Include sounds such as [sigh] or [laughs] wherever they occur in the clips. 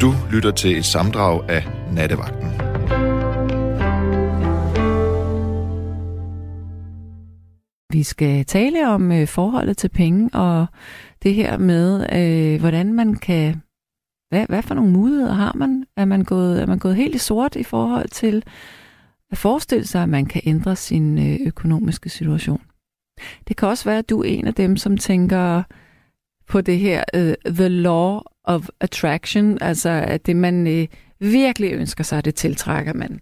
Du lytter til et samdrag af Nattevagten. Vi skal tale om øh, forholdet til penge og det her med, øh, hvordan man kan... Hvad, hvad for nogle muligheder har man? Er man, gået, er man gået helt i sort i forhold til at forestille sig, at man kan ændre sin øh, økonomiske situation? Det kan også være, at du er en af dem, som tænker på det her uh, the law of attraction, altså at det man uh, virkelig ønsker sig, det tiltrækker man.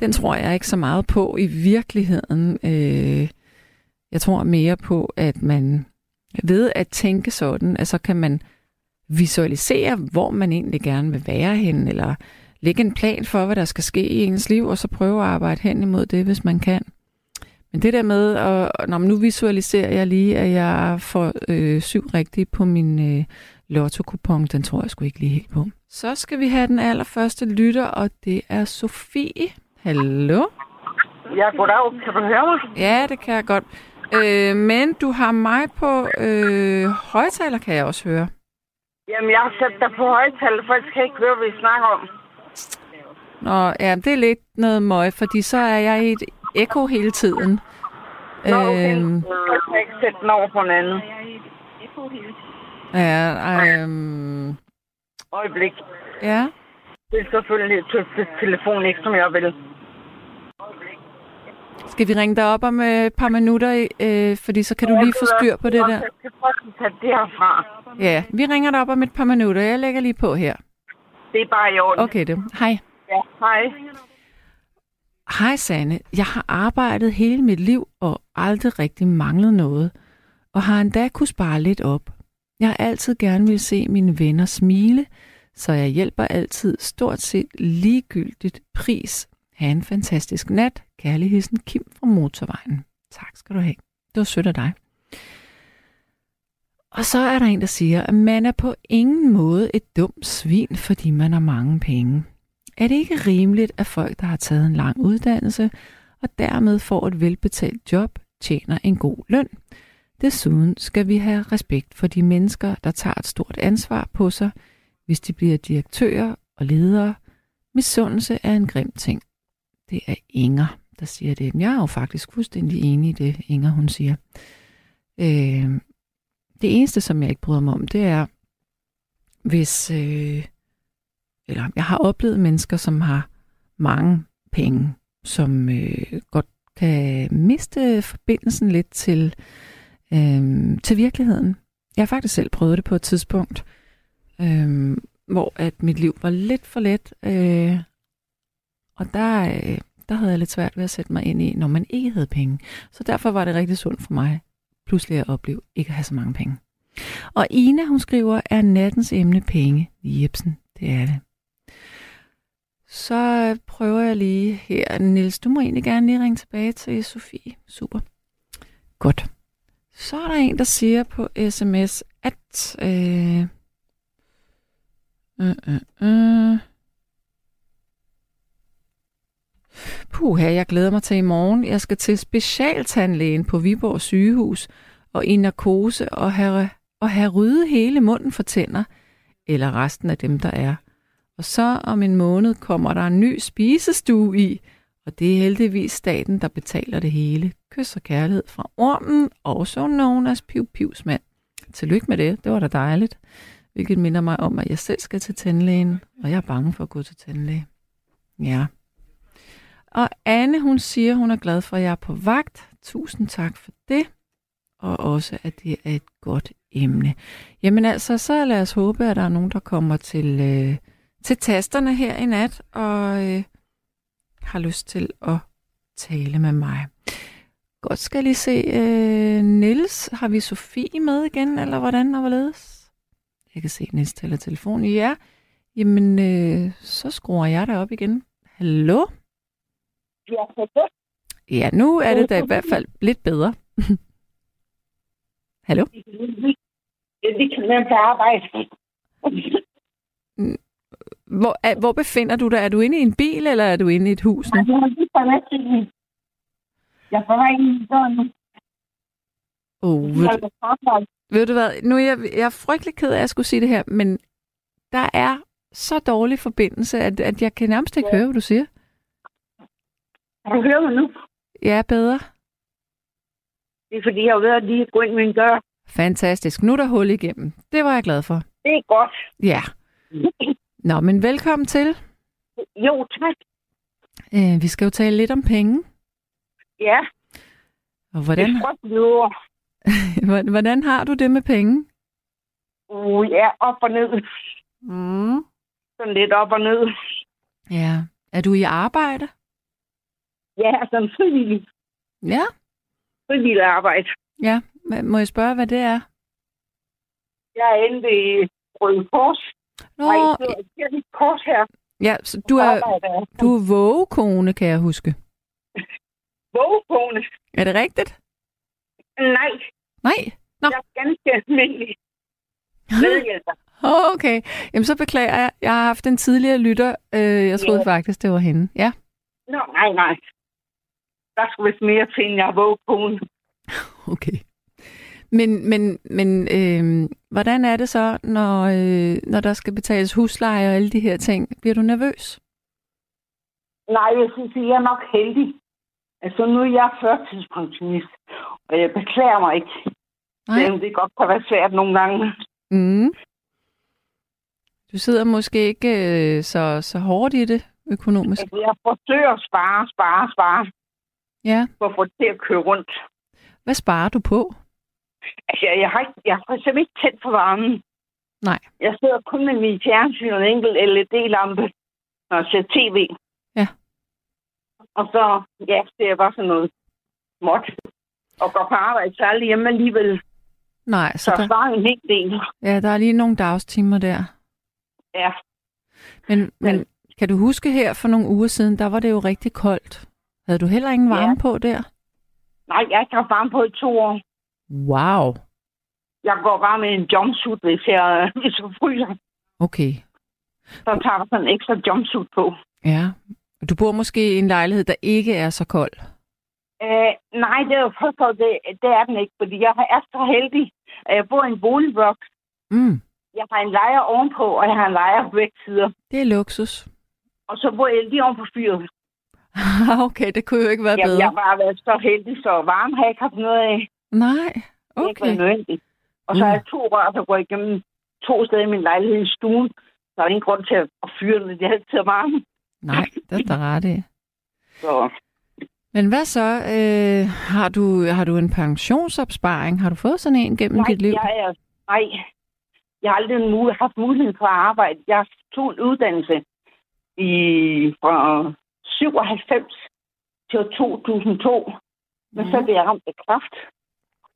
Den tror jeg ikke så meget på i virkeligheden. Uh, jeg tror mere på, at man ved at tænke sådan, at så kan man visualisere, hvor man egentlig gerne vil være hen, eller lægge en plan for, hvad der skal ske i ens liv, og så prøve at arbejde hen imod det, hvis man kan. Men det der med, at, når nu visualiserer jeg lige, at jeg får øh, syv rigtige på min øh, lotto-kupon, den tror jeg sgu ikke lige helt på. Så skal vi have den allerførste lytter, og det er Sofie. Hallo? Ja, goddag. Kan du høre mig? Ja, det kan jeg godt. Øh, men du har mig på øh, højtaler, kan jeg også høre. Jamen, jeg har sat dig på højtaler, for jeg kan ikke høre, hvad I snakker om. Nå, ja, det er lidt noget møg, fordi så er jeg i et ekko hele tiden. Nå, okay. Øhm, jeg kan ikke sætte den over på en anden. Ja, øhm, Øjeblik. ja. Det er selvfølgelig til telefon, ikke som jeg vil. Skal vi ringe dig op om øh, et par minutter, øh, fordi så kan du lige få styr på det der. Jeg kan godt tage det herfra. Ja, vi ringer dig op om et par minutter. Jeg lægger lige på her. Det er bare i orden. Okay, det. Hej. Ja, hej. Hej Sanne, jeg har arbejdet hele mit liv og aldrig rigtig manglet noget, og har endda kunne spare lidt op. Jeg har altid gerne vil se mine venner smile, så jeg hjælper altid stort set ligegyldigt pris. Ha' en fantastisk nat. Kærligheden Kim fra Motorvejen. Tak skal du have. Det var sødt af dig. Og så er der en, der siger, at man er på ingen måde et dumt svin, fordi man har mange penge. Er det ikke rimeligt, at folk, der har taget en lang uddannelse og dermed får et velbetalt job, tjener en god løn? Desuden skal vi have respekt for de mennesker, der tager et stort ansvar på sig, hvis de bliver direktører og ledere. Misundelse er en grim ting. Det er Inger, der siger det. Jeg er jo faktisk fuldstændig enig i det, Inger hun siger. Øh, det eneste, som jeg ikke bryder mig om, det er, hvis... Øh, eller jeg har oplevet mennesker, som har mange penge, som øh, godt kan miste forbindelsen lidt til, øh, til virkeligheden. Jeg har faktisk selv prøvet det på et tidspunkt, øh, hvor at mit liv var lidt for let, øh, og der, øh, der havde jeg lidt svært ved at sætte mig ind i, når man ikke havde penge. Så derfor var det rigtig sundt for mig pludselig at opleve ikke at have så mange penge. Og Ina, hun skriver, er nattens emne penge. Jebsen, det er det. Så øh, prøver jeg lige her. Nils, du må egentlig gerne lige ringe tilbage til Sofie. Super. Godt. Så er der en, der siger på sms, at... Øh, øh, øh, øh, Puha, jeg glæder mig til i morgen. Jeg skal til specialtandlægen på Viborg sygehus og i narkose og have, og have ryddet hele munden for tænder, eller resten af dem, der er. Og så om en måned kommer der en ny spisestue i, og det er heldigvis staten, der betaler det hele. Kys og kærlighed fra ormen, også known as Piv Pivs mand. Tillykke med det, det var da dejligt. Hvilket minder mig om, at jeg selv skal til tandlægen, og jeg er bange for at gå til tandlæge. Ja. Og Anne, hun siger, hun er glad for, at jeg er på vagt. Tusind tak for det. Og også, at det er et godt emne. Jamen altså, så lad os håbe, at der er nogen, der kommer til... Øh, til tasterne her i nat, og øh, har lyst til at tale med mig. Godt skal jeg lige se. Øh, Nils, har vi Sofie med igen, eller hvordan og hvorledes? Jeg kan se Nils taler telefon. Ja, jamen øh, så skruer jeg dig op igen. Hallo? Ja, hallo. Ja, nu er det da i hvert fald lidt bedre. [laughs] Hallo? Vi kan være på arbejde. Hvor, er, hvor befinder du dig? Er du inde i en bil, eller er du inde i et hus nu? Jeg er på vej ind i døren nu. Oh, ved, ved du hvad? Nu er jeg, jeg er frygtelig ked af at skulle sige det her, men der er så dårlig forbindelse, at, at jeg kan nærmest ikke ja. høre, hvad du siger. Kan du høre mig nu? Ja, bedre. Det er fordi, jeg har været lige gå ind min dør. Fantastisk. Nu er der hul igennem. Det var jeg glad for. Det er godt. Ja. [laughs] Nå, men velkommen til. Jo, tak. Øh, vi skal jo tale lidt om penge. Ja, Og hvordan, det [laughs] hvordan- har du det med penge? Uh, ja, op og ned. Mm. Sådan lidt op og ned. Ja. Er du i arbejde? Ja, som frivillig. Ja. Frivillig arbejde. Ja. Må- Må jeg spørge, hvad det er? Jeg er inde ved Røde Kors. Nå, Nej, det er Kirkens Kors her. ja, så du er, du er vågekone, kan jeg huske. [laughs] Vågekone. Er det rigtigt? Nej, Nej. Nå. jeg er ganske almindelig medhjælper. Okay. Jamen, så beklager jeg. Jeg har haft en tidligere lytter. Øh, jeg troede Ja. faktisk, det var hende. Ja. Nå, nej, nej. Der skulle vist mere til, end jeg er vågekone. [laughs] Okay. Men, men, men øh, hvordan er det så, når, øh, når der skal betales husleje og alle de her ting? Bliver du nervøs? Nej, jeg synes, jeg er nok heldig. Altså, nu er jeg førtidspensionist, og jeg beklager mig ikke. Nej. Selvom det godt kan være svært nogle gange. Mm. Du sidder måske ikke øh, så, så hårdt i det økonomisk. Altså, jeg forsøger at spare, spare, spare, Ja. for at få det til at køre rundt. Hvad sparer du på? Altså, jeg, har, ikke, jeg har eksempel ikke tændt for varmen. Nej. Jeg sidder kun med min fjernsyn og en enkelt LED-lampe, når jeg ser tv. Ja. Og så, ja, det er bare sådan noget småt. Og går på arbejde, så er jeg hjemme alligevel. Nej, Så så der, sparer en hel del. ja, der er lige nogle dagstimer der. Ja, Men, men Men- kan du huske her for nogle uger siden, der var det jo rigtig koldt. Havde du heller ingen varme Ja. på der? nej, jeg har ikke haft varme på i to år. Wow. Jeg går bare med en jumpsuit, hvis jeg, [laughs] hvis jeg fryser. Okay. Så tager jeg sådan en ekstra jumpsuit på. Ja. Du bor måske i en lejlighed, der ikke er så kold. Øh, nej, det er jo først og det, det er den ikke, fordi jeg er så heldig, at jeg bor i en boligblok. Mm. Jeg har en lejer ovenpå, og jeg har en lejer på begge sider. Det er luksus. Og så bor jeg lige oven på fyret. [laughs] okay, det kunne jo ikke være Jamen, bedre. jeg har bare været så heldig, så varme har jeg ikke haft noget af. Nej, Det ikke okay. været nødvendigt. Og så har jeg to rør, der går igennem to steder i min lejlighed i stuen. Så er der ingen grund til at fyre den, det er altid varme. Nej, det er der ret i. Så Men hvad så? Øh, har, du, har du en pensionsopsparing? Har du fået sådan en gennem nej, dit liv? jeg er, nej, jeg har aldrig mulighed, haft mulighed for at arbejde. Jeg tog en uddannelse i, fra 97 til 2002. Men så Mhm. blev jeg ramt af kræft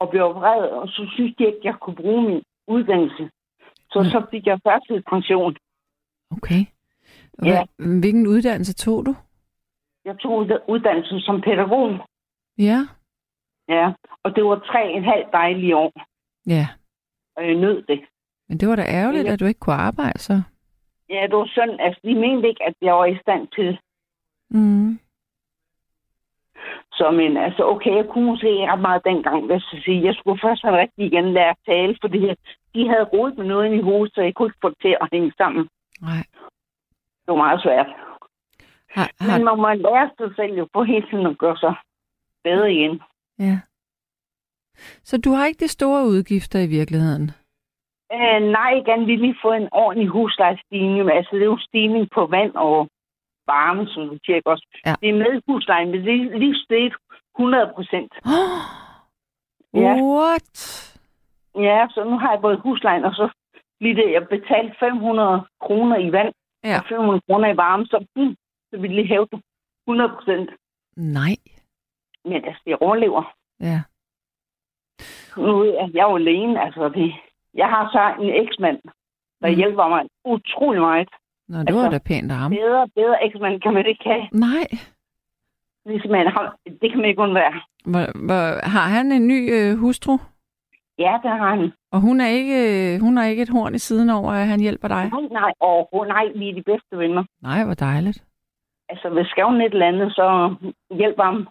og blev opereret, og så synes de ikke, at jeg kunne bruge min uddannelse. Så Mhm. så fik jeg førtidspension. Okay. Hva, Ja. Hvilken uddannelse tog du? Jeg tog ud- uddannelsen som pædagog. Ja. Ja, og det var tre en halv dejlige år, Ja. og jeg nød det. Men det var da ærgerligt, Ja. at du ikke kunne arbejde så. Ja, det var sådan, altså de mente ikke, at jeg var i stand til. Mm. Så men altså, okay, jeg kunne måske ikke ret meget dengang, hvis jeg sige. Jeg skulle først have rigtig igen lære at tale, fordi de havde rodet med noget i hovedet, så jeg kunne ikke få det til at hænge sammen. Nej. Det var meget svært. Har, har, Men man må lære sig selv jo på hele tiden at gøre sig bedre igen. ja. Så du har ikke de store udgifter i virkeligheden? Øh, nej, gerne vil lige få en ordentlig huslejestigning. Altså, det er jo stigning på vand og varme, som du ikke også. Ja. Det er med huslejen, men det er lige steget 100 procent. [gasps] Oh, Ja. What? Ja, så nu har jeg både huslejen, og så lige det, jeg betalte 500 kroner i vand, Ja. og 500 kroner i varme, så, mm, så vil lige hæve det 100 procent. Nej. Men altså, jeg overlever. Ja. Nu er jeg jo alene, altså det. Jeg har så en eksmand, der mm. hjælper mig utrolig meget. Nå, det var Altså, da pænt af ham. Bedre, bedre eksmand kan man ikke have. Nej. Ligesom man har, det kan man ikke undvære. Hvor, hvor, har han en ny øh, hustru? Ja, det har han. Og hun er ikke øh, hun har ikke et horn i siden over, at han hjælper dig? Nej, nej, overhovedet nej, vi er de bedste venner. Nej, hvor dejligt. Altså, hvis skaven et eller andet, så hjælper ham.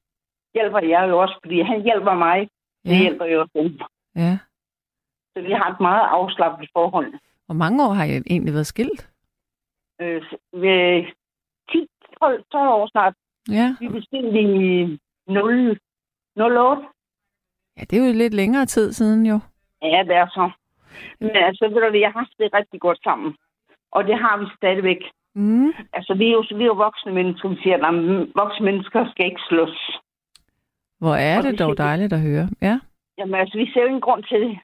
Hjælper jeg jo også, fordi han hjælper mig. Det Ja, hjælper jo også dem. ja. Så vi har et meget afslappet forhold. Hvor mange år har I egentlig været skilt? Øh, ved 10, 12, 12 år snart. Ja. Vi bestilte i 0, 08. ja, det er jo lidt længere tid siden jo. Ja, det er så. Men altså, ved du, hvad, jeg har haft det rigtig godt sammen. Og det har vi stadigvæk. Mm. Altså, vi er jo, vi er jo voksne mennesker, vi siger, at voksne mennesker skal ikke slås. Hvor er Og det dog dejligt at høre. Ja. Jamen, altså, vi ser jo ingen grund til det.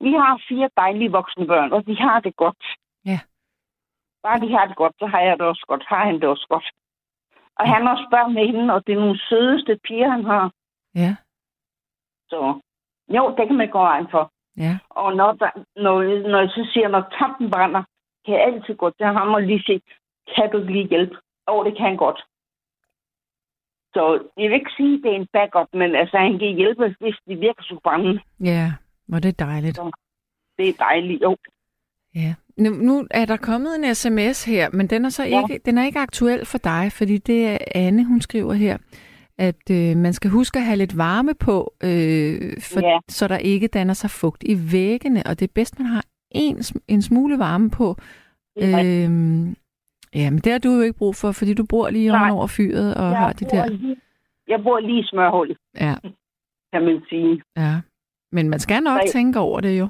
Vi har fire dejlige voksne børn, og de har det godt. Ja. Bare de har det godt, så har jeg det også godt. Har han det også godt. Og han har også børn med hende, og det er nogle sødeste piger, han har. Ja. Så jo, det kan man gå vejen for. Ja. Og når, der, når, når jeg så siger, når tampen brænder, kan jeg altid gå til ham og lige sige, kan du lige hjælpe? Og det kan han godt. Så jeg vil ikke sige, at det er en backup, men altså, han kan hjælpe, hvis det virker så brænde. Ja. Hvor det er dejligt. Det er dejligt, jo. Ja. Nu, nu er der kommet en sms her, men den er så Ja. ikke, den er ikke aktuel for dig, fordi det er Anne, hun skriver her, at øh, man skal huske at have lidt varme på, øh, for, Ja. så der ikke danner sig fugt i væggene, og det er bedst, man har en, en smule varme på. Det rigtigt. Øhm, ja, men det har du jo ikke brug for, fordi du bor lige Nej. over fyret og har de bor der. Lige, jeg bor lige i smørhullet, Ja, kan man sige. ja. Men man skal nok Nej. tænke over det jo.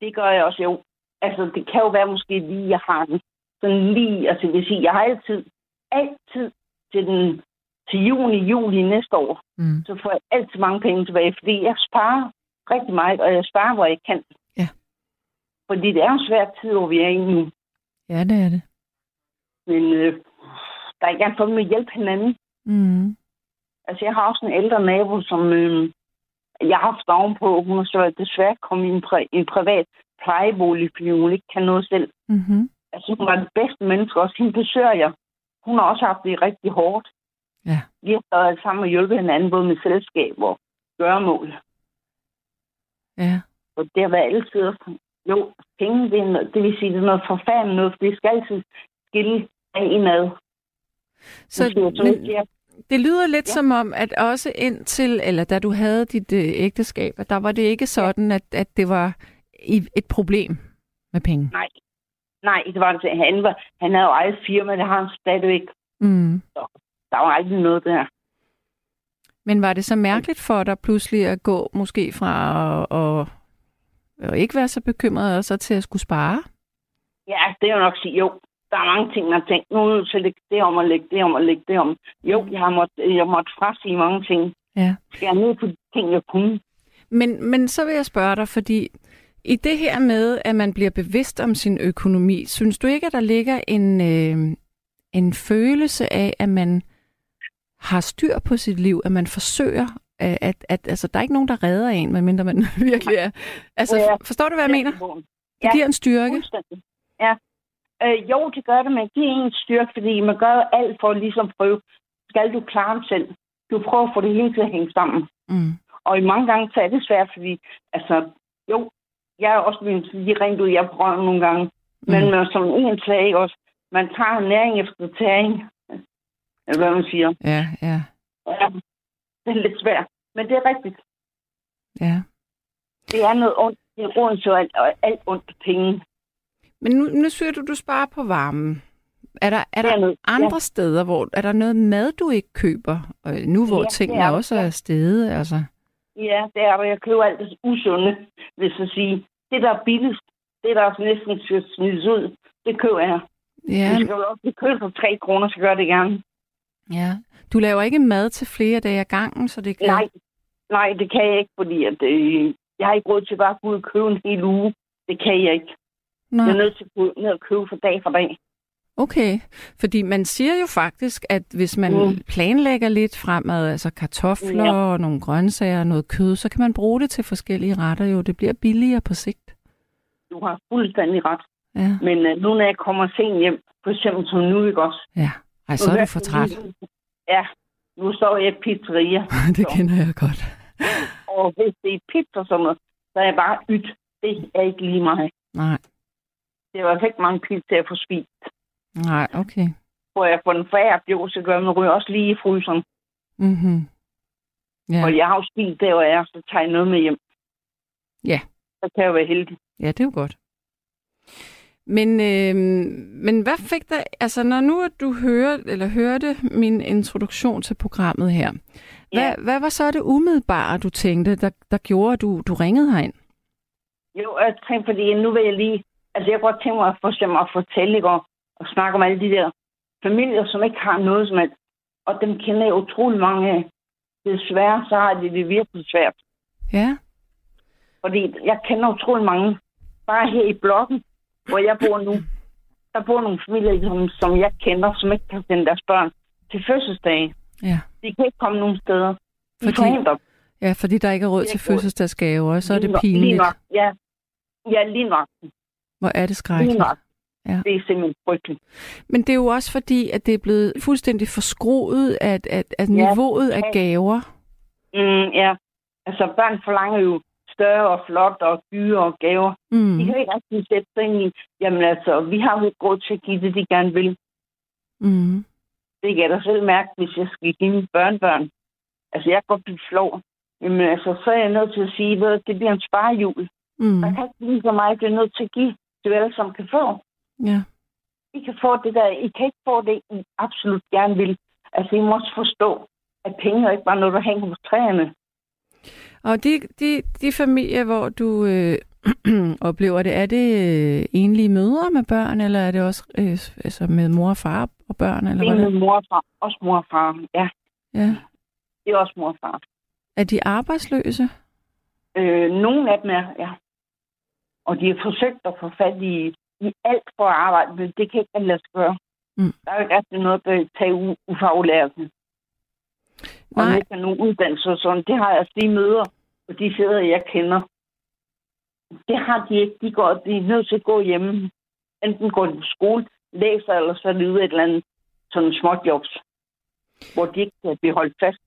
Det gør jeg også, jo. Altså, det kan jo være måske lige, jeg har den. Sådan lige, altså vil sige, jeg har altid, altid til den til juni, juli næste år, Mm. så får jeg altid mange penge tilbage, fordi jeg sparer rigtig meget, og jeg sparer, hvor jeg kan. Ja. Fordi det er jo svært tid, hvor vi er i nu. Ja, det er det. Men øh, der er gerne folk med at hjælpe hinanden. Mm. Altså, jeg har også en ældre nabo, som øh, jeg har haft ovenpå. Hun har så desværre kommet i en, pri- en privat plejebolig, fordi hun ikke kan noget selv. Mm-hmm. Altså, hun var det bedste menneske også. Hende besøger jeg. Hun har også haft det rigtig hårdt. Ja. Vi har stået sammen og hjulpet hinanden, både med selskab og gøremål. Ja. Og det har været altid... Jo, penge, det, er noget, det vil sige, det er noget forfærdeligt noget, for det skal altid skille af indad. Så, men, Det lyder lidt Ja. ja. som om, at også indtil, eller da du havde dit øh, ægteskab, der var det ikke sådan, at, at det var et problem med penge. Nej. Nej, det var det. Han, var, han havde jo eget firma, det har han stadigvæk. Mm. Der var aldrig noget der. Men var det så mærkeligt for dig pludselig at gå måske fra at, at, at ikke være så bekymret, og så til at skulle spare? Ja, det er jo nok sige, jo. Der er mange ting, man har tænkt, nu er jeg nødt til at lægge det om og lægge det om og lægge det om. Jo, jeg har måttet, jeg måtte frasige mange ting. Ja. Jeg er nede på de ting, jeg kunne. Men, men så vil jeg spørge dig, fordi i det her med, at man bliver bevidst om sin økonomi, synes du ikke, at der ligger en, øh, en følelse af, at man har styr på sit liv, at man forsøger, at, at, at altså, der er ikke nogen, der redder en, medmindre man [laughs] virkelig er... Altså, Ja. forstår du, hvad jeg mener? Det giver en styrke. Ja. Øh, jo, det gør det, men det er en styrke, fordi man gør alt for at ligesom prøve. Skal du klare det selv? Du prøver at få det hele til at hænge sammen. Mm. Og i mange gange så er det svært, fordi, altså, jo, jeg er også blevet lige rent ud, jeg prøver nogle gange. Men Mm. mm. som en sag også, man tager næring efter tæring. Eller hvad man siger. Ja, ja, Ja, det er lidt svært. Men det er rigtigt. ja. Det er noget ondt. Det er rundt så alt, og alt ondt penge. Men nu, nu siger du, du sparer på varmen. Er der, er er der noget- andre steder, hvor er der noget mad, du ikke køber? Og nu hvor Ja, tingene er også er steget, altså. Ja, det er der. Jeg køber alt det usunde, hvis jeg sige. Det, der er billigst, det, der også næsten skal smides ud, det køber jeg. Ja. Hvis jeg vil også købe for 3 kroner, så gør det gerne. ja. Du laver ikke mad til flere dage ad gangen, så det kan... Nej, nej, det kan jeg ikke, fordi at, øh, jeg har ikke råd til bare at gå ud og købe en hel uge. Det kan jeg ikke. Nå, Jeg er nødt til at gå ned og købe for dag for dag. Okay. Fordi man siger jo faktisk, at hvis man Mm. planlægger lidt fremad, altså kartofler Ja. og nogle grøntsager og noget kød, så kan man bruge det til forskellige retter jo. Det bliver billigere på sigt. Du har fuldstændig ret. Ja, Men øh, nu når jeg kommer sent hjem, for eksempel som nu, ikke også? ja. Ej, så er du for træt. Ja, nu står jeg i pizzeria. [laughs] det kender jeg godt. Og hvis det er pizza sådan noget, så er jeg bare ydt. Det er ikke lige mig. Nej, Det hvert fald ikke mange pizzaer at få spist. Nej, okay. Hvor jeg får den færre jo, så gør man ryger også lige i fryseren. Mhm. Ja. Og jeg har jo spist der, hvor jeg er, så tager jeg noget med hjem. Ja. Så kan jeg være heldig. Ja, det er jo godt. Men, øh, men hvad fik dig, altså når nu du hørte, eller hørte min introduktion til programmet her, hvad, Ja. hvad var så det umiddelbare, du tænkte, der, der gjorde, at du, du ringede herind? Jo, jeg tænkte, fordi nu vil jeg lige... Altså, jeg godt tænke mig at, for eksempel at fortælle ikke, og, og snakke om alle de der familier, som ikke har noget som helst. Og dem kender jeg utrolig mange af. Desværre, så har de det virkelig svært. Ja, Fordi jeg kender utrolig mange. Bare her i blokken, hvor jeg bor nu, der bor nogle familier, som, som jeg kender, som ikke kan sende deres børn til fødselsdage. ja. De kan ikke komme nogen steder. De Fordi- forhindrer Ja, fordi der ikke er råd til fødselsdagsgaver, så er det Lige nok- Lige pinligt. nok, ja. Ja, lige nok. Hvor er det Lige skrækkeligt. nok. Ja. Det er simpelthen frygteligt. Men det er jo også fordi, at det er blevet fuldstændig forskroet, at, at, at Ja. niveauet af gaver. Mm, ja. Altså, børn forlanger jo større og flot og dyre og gaver. Mm. De kan ikke rigtig sætte sig ind i, jamen altså, vi har jo råd til at give det, de gerne vil. Mm. Det kan jeg da selv mærke, hvis jeg skal give mine børnebørn. Altså, jeg kan godt blive flov. Jamen altså, så er jeg nødt til at sige, at det bliver en sparejul. Mm. Man kan ikke give så meget, det er nødt til at give, til vi alle sammen kan få. Ja. I kan få det der, I kan ikke få det, I absolut gerne vil. Altså, I må også forstå, at penge er ikke bare noget, der hænger på træerne. Og de, de, de familier, hvor du øh, [clears throat] oplever det, er det øh, enlige mødre med børn, eller er det også øh, altså med mor og far og børn? Eller Det er hvordan? med mor og far. Også mor og far. Ja, Ja. det er også mor og far. Er de arbejdsløse? Øh, nogle af dem er, ja. Og de har forsøgt at få fat i, i alt for at arbejde, men det kan ikke lade sig gøre. Mm. Der er jo ikke rigtig noget at tage u- ufaglærte. Og Nej. ikke nogen uddannelse og sådan. Det har jeg altså de møder, og de fædre, jeg kender. Det har de ikke. De, går, de er nødt til at gå hjemme. Enten går de på skole, læser, eller så er de ude i et eller andet sådan småjobs, hvor de ikke kan blive holdt fast.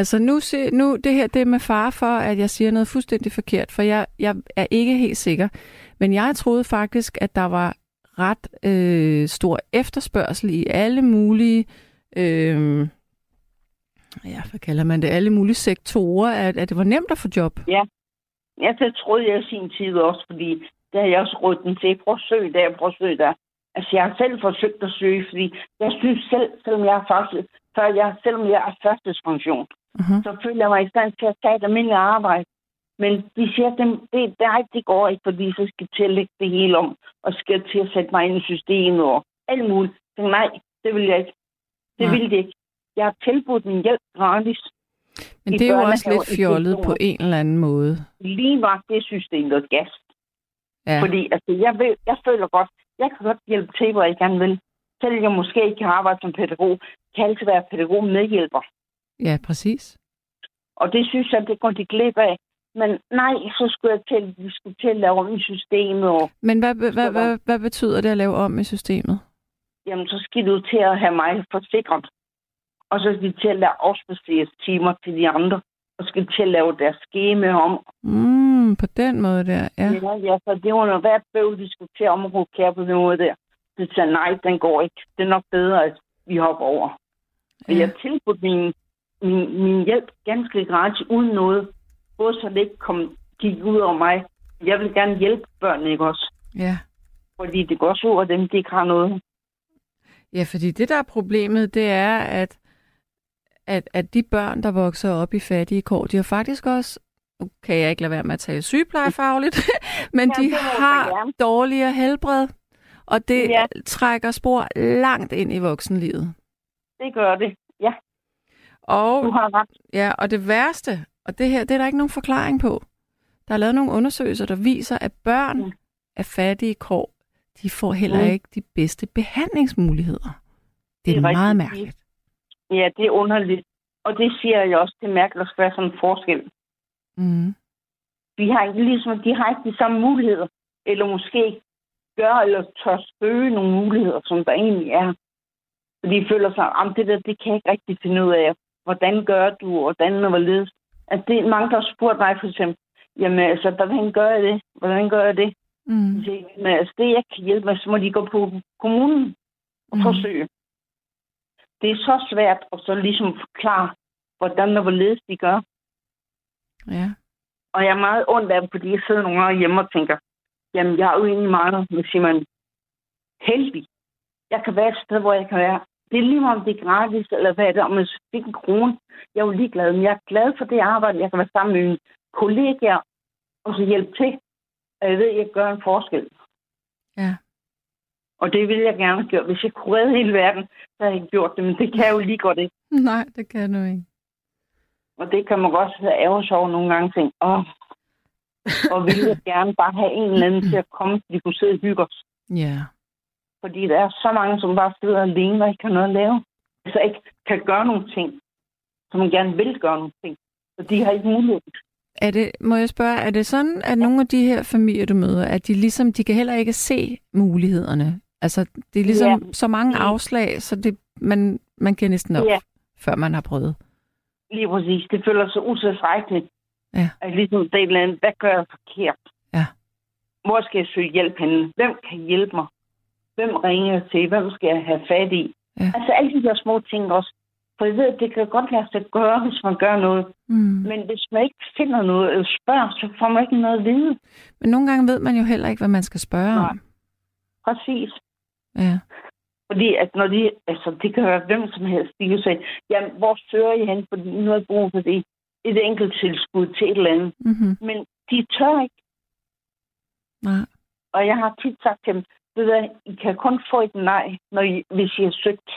Altså nu, se, nu det her det er med far for, at jeg siger noget fuldstændig forkert, for jeg, jeg er ikke helt sikker. Men jeg troede faktisk, at der var ret øh, stor efterspørgsel i alle mulige, øh, ja, hvad kalder man det, alle mulige sektorer, at, at det var nemt at få job. Ja, det troede jeg i sin tid også, fordi der havde jeg også råd den til. Prøv at søge der, prøv at søge der. Altså, jeg har selv forsøgt at søge, fordi jeg synes selv, selvom jeg er faktisk, før jeg, selvom jeg er førstespension, Uh-huh. så føler jeg mig i stand til at tage et almindeligt arbejde. Men de siger, at det, nej, det går ikke, fordi så skal jeg til at lægge det hele om, og skal til at sætte mig ind i systemet og alt muligt. Så nej, det vil jeg ikke. Det Nej. vil det ikke. Jeg har tilbudt min hjælp gratis. Men det er jo også lidt fjollet på en eller anden måde. Lige var det system, der gas. Ja, Fordi altså, jeg, vil, jeg føler godt, jeg kan godt hjælpe til, hvor jeg gerne vil. Selvom jeg måske ikke kan arbejde som pædagog, kan jeg altid være pædagog medhjælper. Ja præcis. Og det synes jeg, det går de glip af. Men nej, så skulle jeg til, vi skulle til at lave om i systemet, og Men hvad, hvad, hvad, hvad betyder det at lave om i systemet? jamen, så skal du til at have mig forsikret. Og så skal de til at lave afspaceres timer til de andre, og skal til at lave deres skema om. Mm, på den måde der, ja. Ja, ja så det var noget hvert bøv, de skulle til at omrokere på den måde der. Så sagde nej, den går ikke. Det er nok bedre, at vi hopper over. Ja. Jeg tilbudte min, min, min hjælp ganske gratis, uden noget. Både så det ikke kom, gik ud over mig. Jeg vil gerne hjælpe børnene, ikke også? Ja. Fordi det går så over dem, de ikke har noget. Ja, fordi det, der er problemet, det er, at, at, at de børn, der vokser op i fattige kår, de har faktisk også, nu kan jeg ikke lade være med at tale sygeplejefagligt, [laughs] men Ja, de har dårligere helbred, og det Ja. trækker spor langt ind i voksenlivet. Det gør det. Ja, Og, du har ret. ja, og det værste, og det her, det er der ikke nogen forklaring på. Der er lavet nogle undersøgelser, der viser, at børn Mm. af fattige kår, de får heller Mm. ikke de bedste behandlingsmuligheder. Det er, Det er meget rigtigt. mærkeligt. Ja, det er underligt. Og det siger jeg også, det er mærkeligt at være sådan en forskel. Mm. Vi har ikke ligesom, de har ikke de samme muligheder. Eller måske gør eller tør søge nogle muligheder, som der egentlig er. Så de føler sig, om det der, det kan jeg ikke rigtig finde ud af. Hvordan gør du, hvordan og hvorledes. Altså, det er mange, der har spurgt mig for eksempel, jamen altså, hvordan gør jeg det? Hvordan gør jeg det? Mm. Så siger jeg, Men altså, det jeg kan hjælpe med, så må de gå på kommunen og Mhm. forsøge. Det er så svært at så ligesom forklare, hvordan og hvorledes de gør. Ja. Og jeg er meget ondt af dem, fordi jeg sidder nogle gange hjemme og tænker, jamen jeg er jo egentlig meget med Simon. heldig. Jeg kan være et sted, hvor jeg kan være. Det er lige meget, om det er gratis, eller hvad det er, om jeg fik en krone. Jeg er jo ligeglad, men jeg er glad for det arbejde. Jeg kan være sammen med mine kollegaer, og så hjælpe til. Og jeg ved, at jeg gør en forskel. Ja. Og det ville jeg gerne have gjort. Hvis jeg kunne redde hele verden, så havde jeg gjort det, men det kan jeg jo lige godt ikke. [laughs] Nej, det kan du ikke. Og det kan man godt have ærges over nogle gange tænke, åh, [laughs] og ville jeg gerne bare have en eller anden til at komme, så de kunne sidde og hygge os. Ja. Fordi der er så mange, som bare sidder alene og ikke har noget at lave. Altså ikke kan gøre nogle ting, som man gerne vil gøre nogle ting. Så de har ikke mulighed. Er det, må jeg spørge, er det sådan, at nogle af de her familier, du møder, at de ligesom, de kan heller ikke se mulighederne? Altså, det er ligesom Ja. så mange afslag, så det, man, man kan næsten op, Ja. før man har prøvet. Lige præcis. Det føler sig utilstrækkeligt. Ja. At ligesom det er et eller andet, hvad gør jeg forkert? Ja. Hvor skal jeg søge hjælp henne? Hvem kan hjælpe mig? Hvem ringer jeg til? Hvem skal jeg have fat i? Ja. Altså alle de der små ting også. For jeg ved, at det kan godt lade sig gøre, hvis man gør noget. Mm. Men hvis man ikke finder noget eller spørger, så får man ikke noget at vide. Men nogle gange ved man jo heller ikke, hvad man skal spørge Nej. om. Præcis. Ja. Fordi at når de, altså det kan være hvem som helst, de kan sige, jamen hvor søger I hen, fordi nu har brug for det. Et enkelt tilskud til et eller andet. Mm-hmm. Men de tør ikke. Nej. Og jeg har tit sagt til dem, ved du, I kan kun få et nej, når I, hvis I har søgt.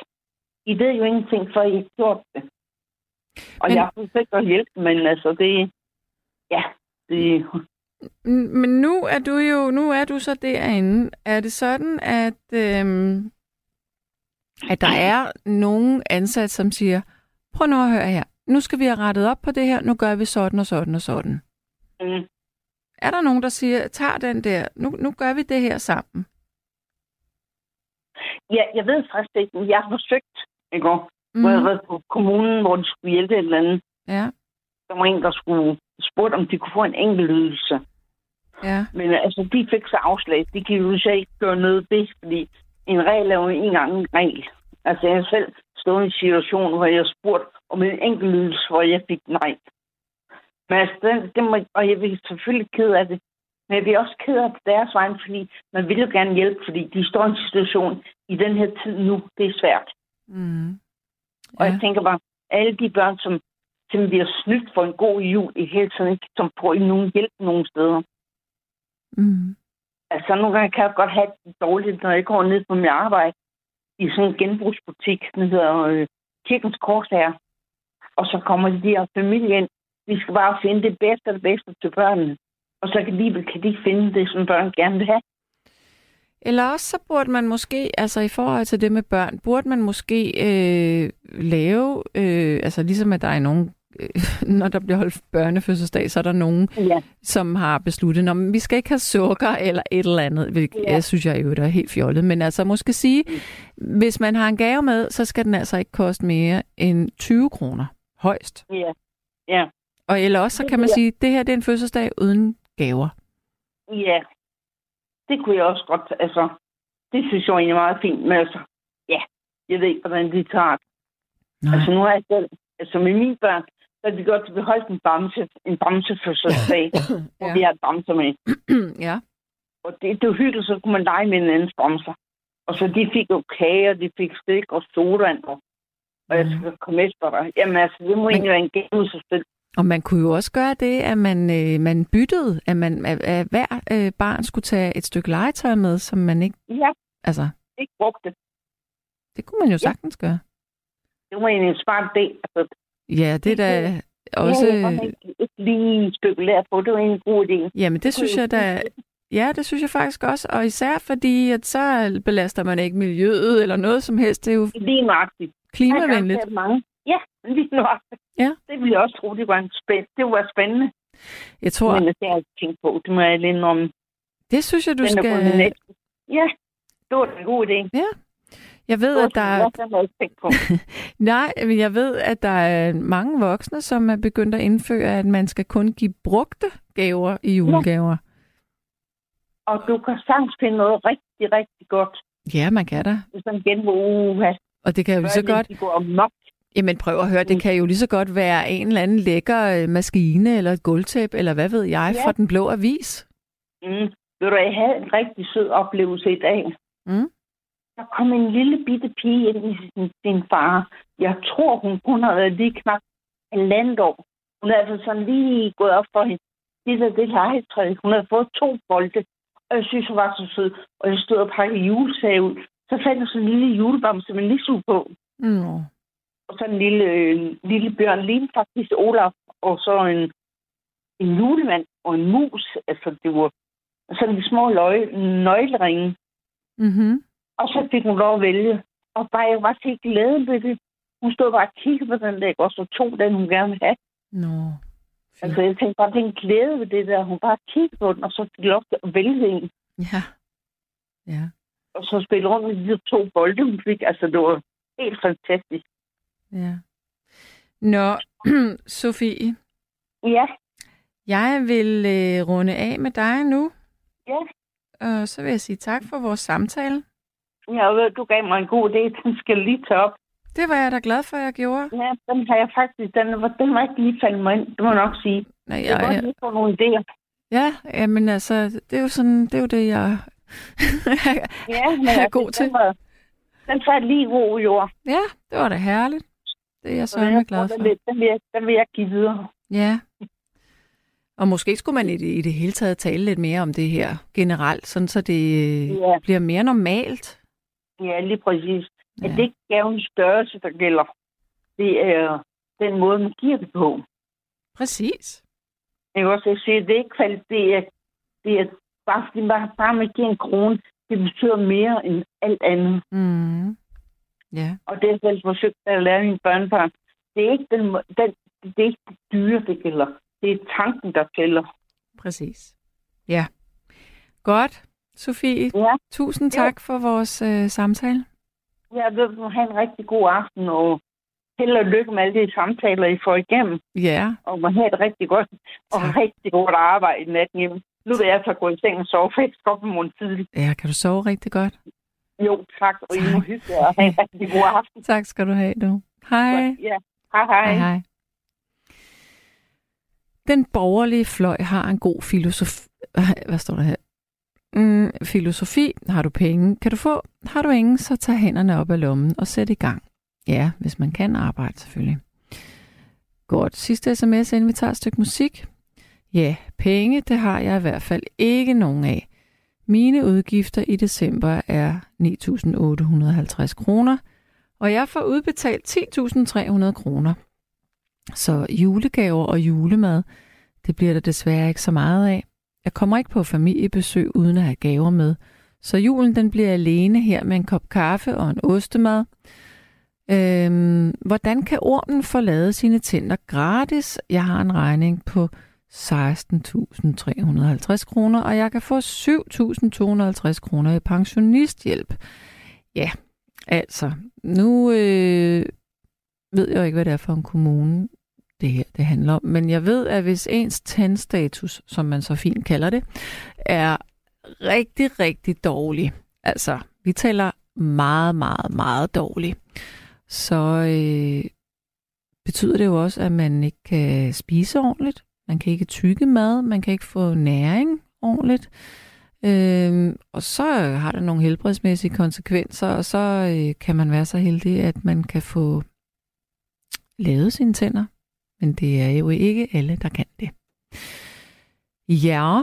I ved jo ingenting, før I har gjort det. Og Men- jeg har forsøgt at hjælpe, men altså det... Ja, det... Men nu er du jo nu er du så derinde. Er det sådan, at øhm, at der er nogen ansat, som siger, prøv nu at høre her, nu skal vi have rettet op på det her, nu gør vi sådan og sådan og sådan. Mm, Er der nogen, der siger, tager den der, nu, nu gør vi det her sammen? Ja, jeg ved faktisk ikke, men jeg har forsøgt i går, mm. hvor jeg Mm. var på kommunen, hvor de skulle hjælpe et eller andet. Ja, Der var en, der skulle spurgte, om de kunne få en enkelt ydelse. ja, Men altså, de fik så afslag. De kan jo så ikke gøre noget ved, fordi en regel er jo ikke engang en regel. Altså, jeg selv stået i en situation, hvor jeg spurgte om en enkelt ydelse, hvor jeg fik nej. Men altså, det, det må, og jeg er selvfølgelig ked af det. Men jeg bliver også ked af det deres vejen, fordi man vil jo gerne hjælpe, fordi de står i en situation i den her tid nu. Det er svært. mm. Og ja. jeg tænker bare, alle de børn, som, som bliver snydt for en god jul i hele tiden, ikke, som får ikke nogen hjælp nogen steder. Mm. Altså, nogle gange kan jeg godt have det dårligt, når jeg går ned på mit arbejde i sådan en genbrugsbutik, den hedder øh, Kirkens Korsager. Og så kommer de her familie ind. Vi skal bare finde det bedste og det bedste til børnene. Og så kan de, kan de finde det, som børn gerne vil have. Eller også så burde man måske, altså i forhold til det med børn, burde man måske øh, lave, øh, altså ligesom at der er nogen, øh, [laughs] når der bliver holdt børnefødselsdag, så er der nogen, Ja. som har besluttet, at vi skal ikke have sukker [laughs] eller et eller andet, hvilket Ja. jeg synes jeg jo, der er helt fjollet. Men altså måske sige, hvis man har en gave med, så skal den altså ikke koste mere end 20 kroner højst. Ja. Ja. Og eller også så kan man sige, det her det er en fødselsdag uden gaver. Ja. Det kunne jeg også godt, altså, det synes jeg egentlig er meget fint, men altså, ja, jeg ved ikke, hvordan de tager det. Nej. Altså, nu har jeg selv, altså med mine børn, så de godt, at vi holdt en bamse, en bamsefødselsdag, [laughs] hvor Ja. vi har et bamser [clears throat] med. ja. Og det, det var hyggeligt, så kunne man lege med en anden bamser. Og så de fik jo kager, de fik stik og sodavand, og, og jeg skal komme efter dig. Jamen altså, det må Men- egentlig være en selv. Og man kunne jo også gøre det, at man, øh, man byttede, at, man, at, at hver øh, barn skulle tage et stykke legetøj med, som man ikke... Ja, Altså, ikke brugt det. kunne man jo sagtens gøre. Det var en smart idé. Altså, Ja, det er da også... Ja, ikke, lige spekuleret på. Det var en god idé. Jamen, det synes jeg da... Ja, det synes jeg faktisk også. Og især fordi, at så belaster man ikke miljøet eller noget som helst. Det er jo Lige nøjagtigt. klimavenligt. Ja, lige nøjagtigt. Ja. Det ville jeg også tro, det var, en spænd- det var spændende. Jeg tror, Men det har jeg tænkt på. Det må jeg lige om. det synes jeg, du Den skal... Ja, det var en god idé. Jeg ved, at der er... [laughs] Nej, men jeg ved, at der er mange voksne, som er begyndt at indføre, at man skal kun give brugte gaver i julegaver. Og du kan sagtens finde noget rigtig, rigtig godt. Ja, man kan da. Genbruger uha. Og det kan jo lige så godt... De går amok. Jamen prøv at høre, det kan jo lige så godt være en eller anden lækker øh, maskine eller et gulvtæppe, eller hvad ved jeg, Ja. fra den blå avis. Mm. Ved du, jeg havde en rigtig sød oplevelse i dag. Mm. der kom en lille bitte pige ind i sin, sin far. Jeg tror, hun kun har været lige knap halvandet år. Hun havde altså sådan lige gået op for hende. Det der, det legetræ. Hun havde fået to bolde. Og jeg synes, hun var så sød. Og jeg stod og pakkede julesager ud. Så fandt jeg sådan en lille julebamse med nisse på. Mm. Og så en lille, øh, lille bjørn, lige faktisk Olaf. Og så en, en julemand og en mus. Altså, det var sådan de små løg, nøgleringe. Mm-hmm. Og så fik hun lov at vælge. Og bare, jeg var helt glad ved det. Hun stod bare og kiggede på den der, og så tog den, hun gerne ville have. Nå. Fint. Altså, jeg tænkte bare, det er en glæde ved det der. Hun bare kiggede på den, og så fik lov til at vælge en. Ja. Ja. Og så spille rundt med de to bolde, hun fik. Altså, det var helt fantastisk. Ja. Nå, [clears throat] Sofie, Ja, jeg vil øh, runde af med dig nu, ja. og så vil jeg sige tak for vores samtale. Ved, du gav mig en god idé. [laughs] Den skal lige tage op. Det var jeg da glad for, at jeg gjorde. Ja, den har jeg faktisk, den, var- den var ikke lige faldet mig ind, det må jeg nok sige. Nej, Jeg jeg, jeg, lige få nogle idéer. ja, jamen altså, det er jo sådan, det er jo det, jeg [laughs] Ja, men er altså, god til. Den, var, den tager lige i jord. Ja, det var da herligt. Det er jeg så jeg glad for. Den vil, den, vil, jeg- den vil jeg give videre. Ja. Og måske skulle man i det, i det hele taget tale lidt mere om det her generelt, sådan så det Ja. bliver mere normalt. Ja, lige præcis. Ja. At det ikke er gavens størrelse, der gælder. Det er den måde, man giver det på. Præcis. Jeg kan også sige, at det er ikke kvalitet. Det er, det er bare, fordi man, bare man giver en krone, det betyder mere end alt andet. Mm. Ja. Og det har jeg selv forsøgt at lære mine børnebørn. Det er ikke, den, den, det er ikke det dyre, det gælder. Det er tanken, der tæller. Præcis. Ja. Godt, Sofie. Ja, Tusind tak for vores øh, samtale. jeg må have en rigtig god aften, og held og lykke med alle de samtaler, I får igennem. Ja, Og må have et rigtig godt og Tak. rigtig godt arbejde i natten hjem. Nu vil jeg så gå i seng og sove, for jeg skal op i morgen tidlig. ja kan du sove rigtig godt? Jo, tak, og I må Tak. hygge jer og have en rigtig god aften. Tak skal du have, du. Hej. Ja, hej hej. Hej, hej. Den borgerlige fløj har en god filosofi. [laughs] Hvad står der her? Mm, filosofi. Har du penge? Kan du få? Har du ingen, så tag hænderne op af lommen og sæt i gang. Ja, hvis man kan arbejde selvfølgelig. Godt. Sidste sms, inden vi tager et stykke musik. Ja, penge, det har jeg i hvert fald ikke nogen af. Mine udgifter i december er 9.850 kroner, og jeg får udbetalt 10.300 kroner. Så julegaver og julemad, det bliver der desværre ikke så meget af. Jeg kommer ikke på familiebesøg uden at have gaver med. Så julen den bliver alene her med en kop kaffe og en ostemad. Øhm, hvordan kan ormen forlade sine tænder gratis? Jeg har en regning på 16.350 kroner, og jeg kan få 7.250 kroner i pensionisthjælp. Ja, altså, nu øh, ved jeg jo ikke, hvad det er for en kommune, det her det handler om. Men jeg ved, at hvis ens tandstatus, som man så fint kalder det, er rigtig, rigtig dårlig, altså vi taler meget, meget, meget dårlig, så øh, betyder det jo også, at man ikke kan spise ordentligt. Man kan ikke tygge mad, man kan ikke få næring ordentligt. Øhm, og så har det nogle helbredsmæssige konsekvenser, og så øh, kan man være så heldig, at man kan få lavet sine tænder. Men det er jo ikke alle, der kan det. Ja,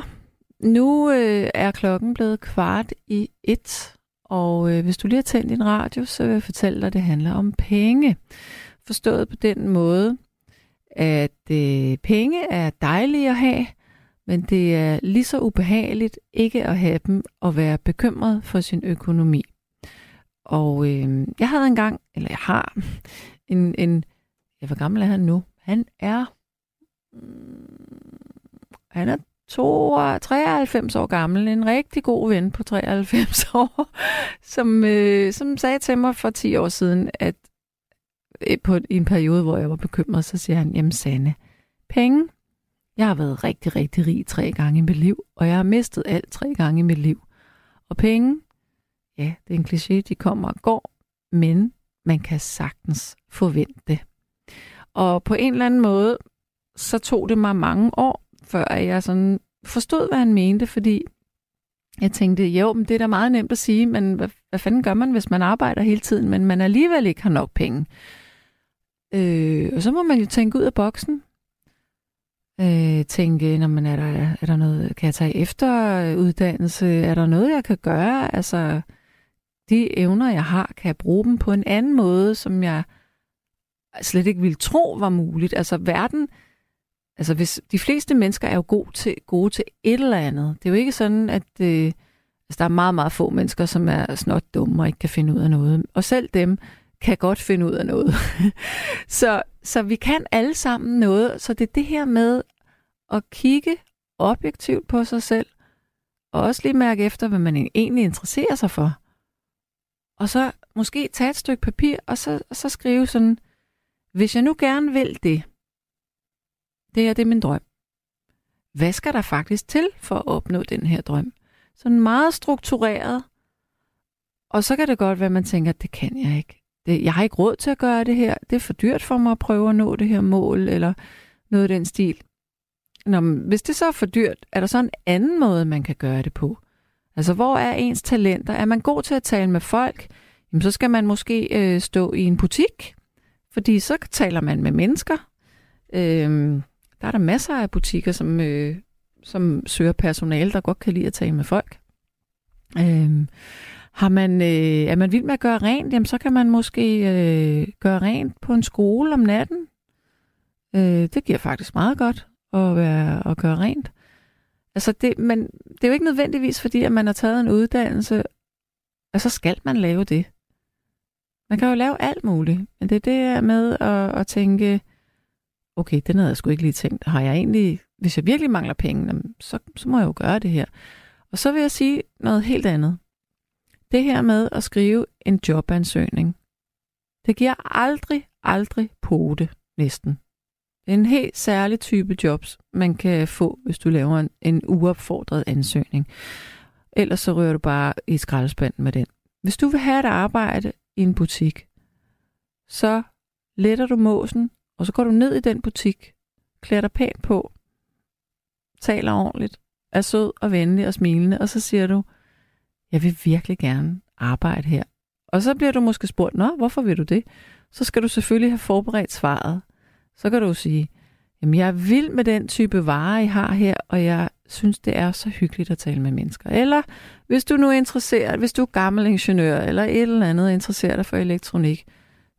nu øh, er klokken blevet kvart i et, og øh, hvis du lige har tændt din radio, så vil jeg fortælle dig, at det handler om penge. Forstået på den måde, at øh, penge er dejlige at have, men det er lige så ubehageligt ikke at have dem og være bekymret for sin økonomi. Og øh, jeg havde engang, eller jeg har, [laughs] en, en ja, hvor gammel er han nu? Han er, mm, han er 92, 93 år gammel, en rigtig god ven på 93 [laughs] år, som, øh, som sagde til mig for 10 år siden, at på, i en periode, hvor jeg var bekymret, så siger han, jamen Sanne, penge, jeg har været rigtig, rigtig rig tre gange i mit liv, og jeg har mistet alt tre gange i mit liv. Og penge, ja, det er en kliché, de kommer og går, men man kan sagtens forvente det. Og på en eller anden måde, så tog det mig mange år, før jeg sådan forstod, hvad han mente, fordi jeg tænkte, jo, men det er da meget nemt at sige, men hvad, hvad fanden gør man, hvis man arbejder hele tiden, men man alligevel ikke har nok penge? Øh, og så må man jo tænke ud af boksen. Øh, tænke, når man er der, er der noget, kan jeg tage efteruddannelse? Er der noget, jeg kan gøre? Altså, de evner, jeg har, kan jeg bruge dem på en anden måde, som jeg slet ikke ville tro var muligt. Altså, verden, altså hvis de fleste mennesker er jo gode til, gode til et eller andet. Det er jo ikke sådan, at øh, altså, der er meget, meget få mennesker, som er snot dumme og ikke kan finde ud af noget. Og selv dem kan godt finde ud af noget. [laughs] så, så vi kan alle sammen noget. Så det er det her med at kigge objektivt på sig selv, og også lige mærke efter, hvad man egentlig interesserer sig for. Og så måske tage et stykke papir, og så, og så skrive sådan, hvis jeg nu gerne vil det, det er, det er min drøm. Hvad skal der faktisk til for at opnå den her drøm? Sådan meget struktureret. Og så kan det godt være, at man tænker, at det kan jeg ikke. Det, jeg har ikke råd til at gøre det her. Det er for dyrt for mig at prøve at nå det her mål, eller noget af den stil. Nå, men hvis det så er for dyrt, er der så en anden måde, man kan gøre det på? Altså, hvor er ens talenter? Er man god til at tale med folk? Jamen, så skal man måske øh, stå i en butik, fordi så taler man med mennesker. Øh, der er der masser af butikker, som, øh, som søger personale, der godt kan lide at tale med folk. Øh, har man, øh, er man vild med at gøre rent, jamen så kan man måske øh, gøre rent på en skole om natten. Øh, det giver faktisk meget godt at, være, at gøre rent. Altså det, men det er jo ikke nødvendigvis, fordi at man har taget en uddannelse, og så skal man lave det. Man kan jo lave alt muligt, men det er det med at, at tænke, okay, den havde jeg sgu ikke lige tænkt. Har jeg egentlig, hvis jeg virkelig mangler penge, så, så må jeg jo gøre det her. Og så vil jeg sige noget helt andet. Det her med at skrive en jobansøgning, det giver aldrig, aldrig pote næsten. Det er en helt særlig type jobs, man kan få, hvis du laver en, en uopfordret ansøgning. Ellers så rører du bare i skraldespanden med den. Hvis du vil have et arbejde i en butik, så letter du måsen, og så går du ned i den butik, klæder dig pænt på, taler ordentligt, er sød og venlig og smilende, og så siger du, jeg vil virkelig gerne arbejde her. Og så bliver du måske spurgt, nå, hvorfor vil du det? Så skal du selvfølgelig have forberedt svaret. Så kan du sige, jamen jeg er vild med den type varer, I har her, og jeg synes, det er så hyggeligt at tale med mennesker. Eller hvis du nu er interesseret, hvis du er gammel ingeniør, eller et eller andet interesseret dig for elektronik,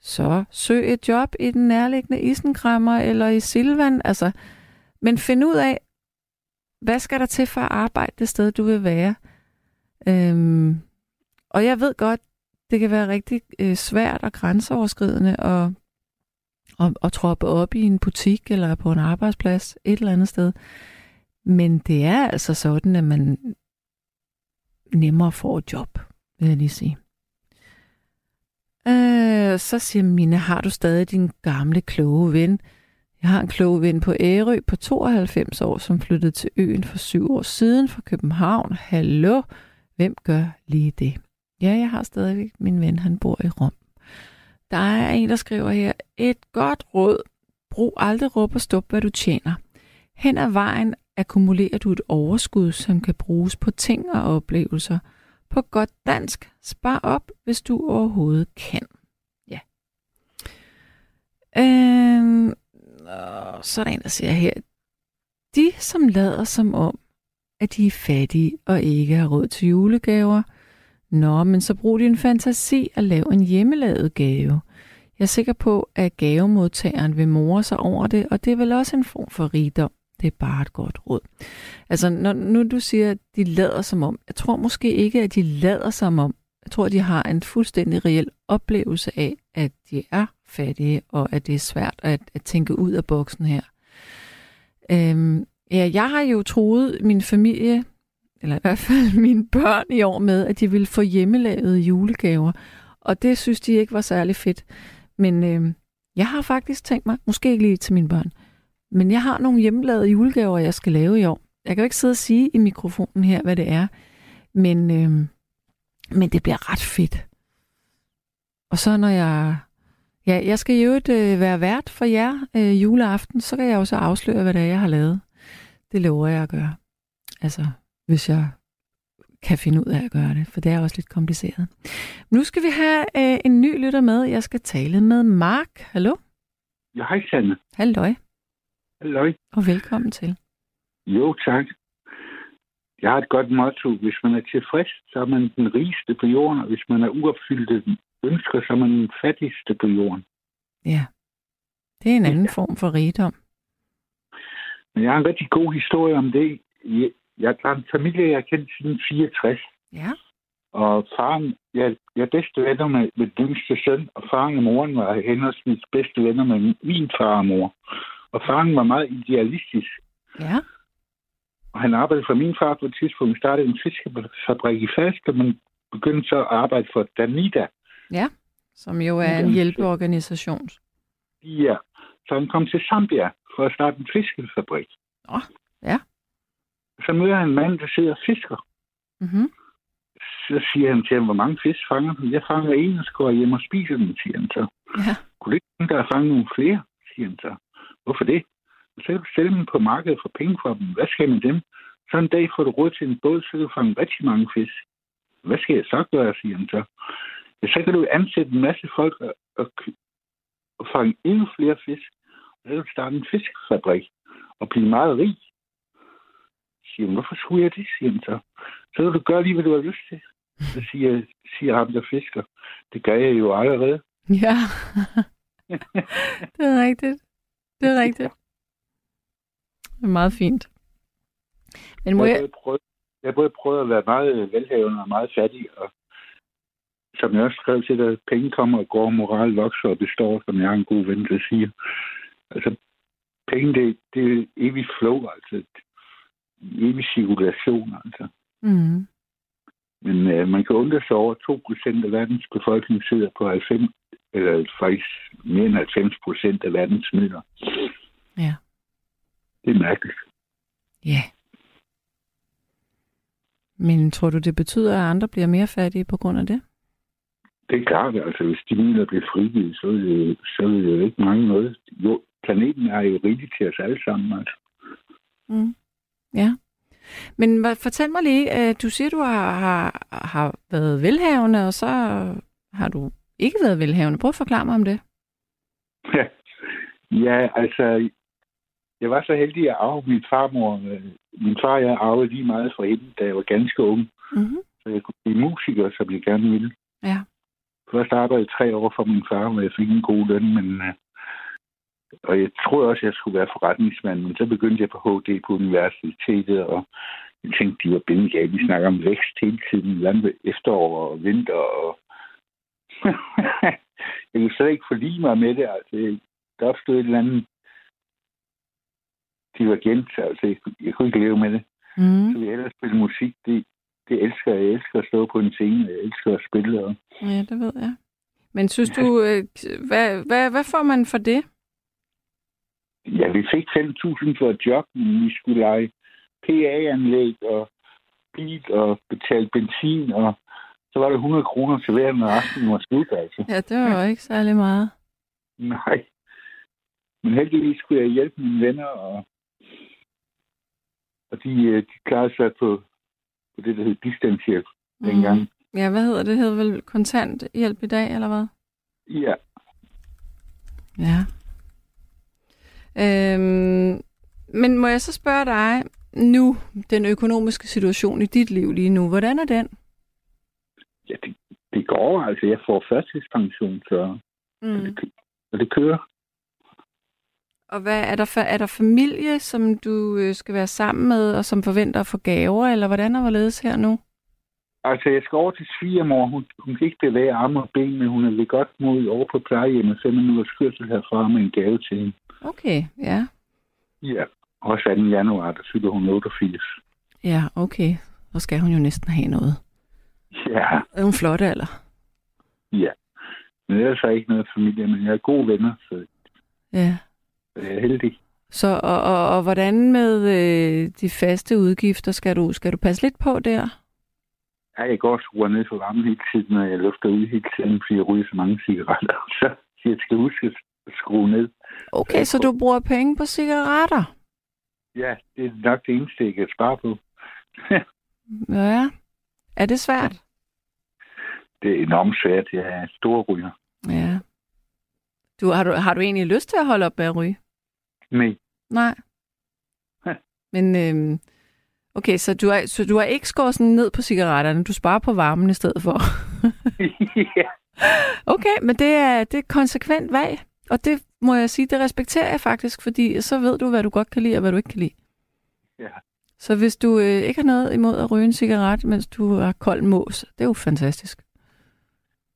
så søg et job i den nærliggende isenkrammer eller i Silvan. Altså, men find ud af, hvad skal der til for at arbejde det sted, du vil være. Øhm, og jeg ved godt, det kan være rigtig øh, svært og grænseoverskridende at, at, at troppe op i en butik eller på en arbejdsplads et eller andet sted. Men det er altså sådan, at man nemmere får et job, vil jeg lige sige. Øh, så siger Mine, har du stadig din gamle kloge ven? Jeg har en klog ven på Ærø på 92 år, som flyttede til øen for syv år siden fra København. Hallo? Hvem gør lige det? Ja, jeg har stadigvæk min ven, han bor i Rom. Der er en, der skriver her, et godt råd. Brug aldrig råb og stop, hvad du tjener. Hen ad vejen akkumulerer du et overskud, som kan bruges på ting og oplevelser. På godt dansk, spar op, hvis du overhovedet kan. Ja. Øhm, så er der en, der siger her, de som lader som om, at de er fattige og ikke har råd til julegaver. Nå, men så brug din fantasi og lav en hjemmelavet gave. Jeg er sikker på, at gavemodtageren vil more sig over det, og det er vel også en form for rigdom. Det er bare et godt råd. Altså, når nu du siger, at de lader som om, jeg tror måske ikke, at de lader som om. Jeg tror, at de har en fuldstændig reel oplevelse af, at de er fattige, og at det er svært at, at tænke ud af boksen her. Øhm, Ja, jeg har jo troet min familie, eller i hvert fald [laughs] mine børn i år med, at de ville få hjemmelavede julegaver. Og det synes de ikke var særlig fedt. Men øh, jeg har faktisk tænkt mig, måske ikke lige til mine børn, men jeg har nogle hjemmelavede julegaver, jeg skal lave i år. Jeg kan jo ikke sidde og sige i mikrofonen her, hvad det er, men, øh, men det bliver ret fedt. Og så når jeg... Ja, jeg skal jo øh, være vært for jer øh, juleaften, så kan jeg jo så afsløre, hvad det er, jeg har lavet. Det lover jeg at gøre. Altså, hvis jeg kan finde ud af at gøre det, for det er også lidt kompliceret. Nu skal vi have øh, en ny lytter med. Jeg skal tale med Mark. Hallo? Ja, hej Sanne. Halløj, Halløj. og velkommen til. Jo, tak. Jeg har et godt motto. Hvis man er tilfreds, så er man den rigeste på jorden, og hvis man er uopfyldte ønsker, så er man den fattigste på jorden. Ja, det er en anden Ja. form for rigdom. Men jeg har en rigtig god historie om det. Jeg, er en familie, jeg har kendt siden 64. Ja. Og faren, jeg, jeg er bedste venner med, med den yngste søn, og faren og moren var henholdsvis bedste venner med min far og mor. Og faren var meget idealistisk. Ja. Og han arbejdede for min far på et tidspunkt. Han startede en fiskefabrik i Falster, men begyndte så at arbejde for Danida. Ja. Som jo er en hjælpeorganisation. Ja. Så han kom til Zambia for at starte en fiskefabrik. Åh, ja. Så møder han en mand, der sidder og fisker. Mm-hmm. Så siger han til ham, hvor mange fisk fanger du? Jeg fanger en, og så går jeg hjem og spiser dem, siger han så. Ja. Kunne du ikke tænke dig at fange nogle flere, siger han så. Hvorfor det? Så kan du sælge dem på markedet for penge for dem. Hvad skal jeg med dem? Så en dag får du råd til en båd, så kan du fange rigtig mange fisk. Hvad skal jeg så gøre, siger han så. Ja, så kan du ansætte en masse folk og, og, og fange endnu flere fisk. Kan du starte en fiskefabrik og blive meget rig. Siger han, hvorfor skulle jeg det, siger han så. Så kan du gøre lige, hvad du har lyst til. Så siger, siger ham, der fisker. Det gør jeg jo allerede. Ja. det er rigtigt. Det er rigtigt. Det er meget fint. Men må jeg, jeg... prøvet, jeg både prøvet at være meget velhavende og meget fattig, og som jeg også skrev til dig, penge kommer og går, moral vokser og består, som jeg har en god ven, der siger. Altså, penge, det, det er evigt flow, altså. Evig cirkulation, altså. Mm. Men øh, man kan undre sig over, at 2% af verdens befolkning sidder på 90, eller faktisk mere end 90 procent af verdens midler. Ja. Det er mærkeligt. Ja. Men tror du, det betyder, at andre bliver mere fattige på grund af det? Det er klart, altså hvis de midler bliver frigivet, så det, så vil det jo ikke mange noget. Jo, planeten er jo rigtig til os alle sammen, altså. Mm. Ja. Men hvad, fortæl mig lige, øh, du siger, du har, har, har været velhavende, og så har du ikke været velhavende. Prøv at forklare mig om det. ja, altså, jeg var så heldig at arve min farmor. Øh, Min far og jeg arvede lige meget fra hende, da jeg var ganske ung. Mm-hmm. Så jeg kunne blive musiker, som jeg gerne ville. Ja. Først arbejdede jeg tre år for min far, hvor jeg fik en god løn, men... Og jeg troede også, at jeg skulle være forretningsmand, men så begyndte jeg på HD på universitetet, og jeg tænkte, de var bindegale. Vi snakker om vækst hele tiden, land efterår og vinter, og [laughs] jeg kunne slet ikke forlige mig med det. Altså, der opstod et eller andet divergens, altså jeg, jeg kunne ikke leve med det. Mm. Så vi ellers spille musik, det, det elsker jeg. Jeg elsker at stå på en scene, jeg elsker at spille. Og... Ja, det ved jeg. Men synes du, øh, hvad, hvad, hvad får man for det? Ja, vi fik 5.000 for et job, men vi skulle lege PA-anlæg og bil og betale benzin, og så var det 100 kroner til hver, når resten var slut, altså. Ja, det var jo ikke særlig meget. Nej. Men heldigvis skulle jeg hjælpe mine venner, og, og de, øh, de klarede sig på, på det, der hed bistandshjælp dengang. Mm. Ja, hvad hedder det? Det hedder vel kontanthjælp i dag, eller hvad? Ja, Ja. Øhm, men må jeg så spørge dig nu, den økonomiske situation i dit liv lige nu, hvordan er den? ja det, det går, altså. Jeg får førtidspension, så Mm. det, kø- og det kører. Og hvad er der, for, er der familie, som du øh, skal være sammen med, og som forventer at få gaver, eller hvordan er hvorledes her nu? Altså, jeg skal over til svigermor. Hun, hun kan ikke bevæge arme og ben, men hun er ved godt mod over på plejehjemmet. Fem minutters kørsel herfra med en gave til hende. Okay, ja. Ja. Også 2. januar, der fylder hun 88. Ja, okay. Så skal hun jo næsten have noget. Ja, Er hun flot alder? ja. Men ellers er jeg ikke noget familie, men jeg er gode venner, så Ja. jeg er heldig. Så, og, og, og hvordan med øh, de faste udgifter? Skal du, skal du passe lidt på der? Ja, jeg går og skruer ned for varmen hele tiden, når jeg lufter ud hele tiden, fordi jeg ryger så mange cigaretter. [laughs] Så jeg skal huske at skrue ned. Okay, så du bruger penge på cigaretter? Ja, det er nok det eneste, jeg kan spare på. Ja. Er det svært? Det er enormt svært. Jeg er stor ryger. Ja. Du, har, du, har du egentlig lyst til at holde op med at ryge? Nej. Nej. [laughs] Men øhm, okay, så du, er, så du har ikke skåret sådan ned på cigaretterne, du sparer på varmen i stedet for. [laughs] ja. Okay, men det er, det er konsekvent valg, og det må jeg sige, det respekterer jeg faktisk, fordi så ved du, hvad du godt kan lide og hvad du ikke kan lide. Ja. Så hvis du øh, ikke har noget imod at ryge en cigaret, mens du har kold mås, det er jo fantastisk.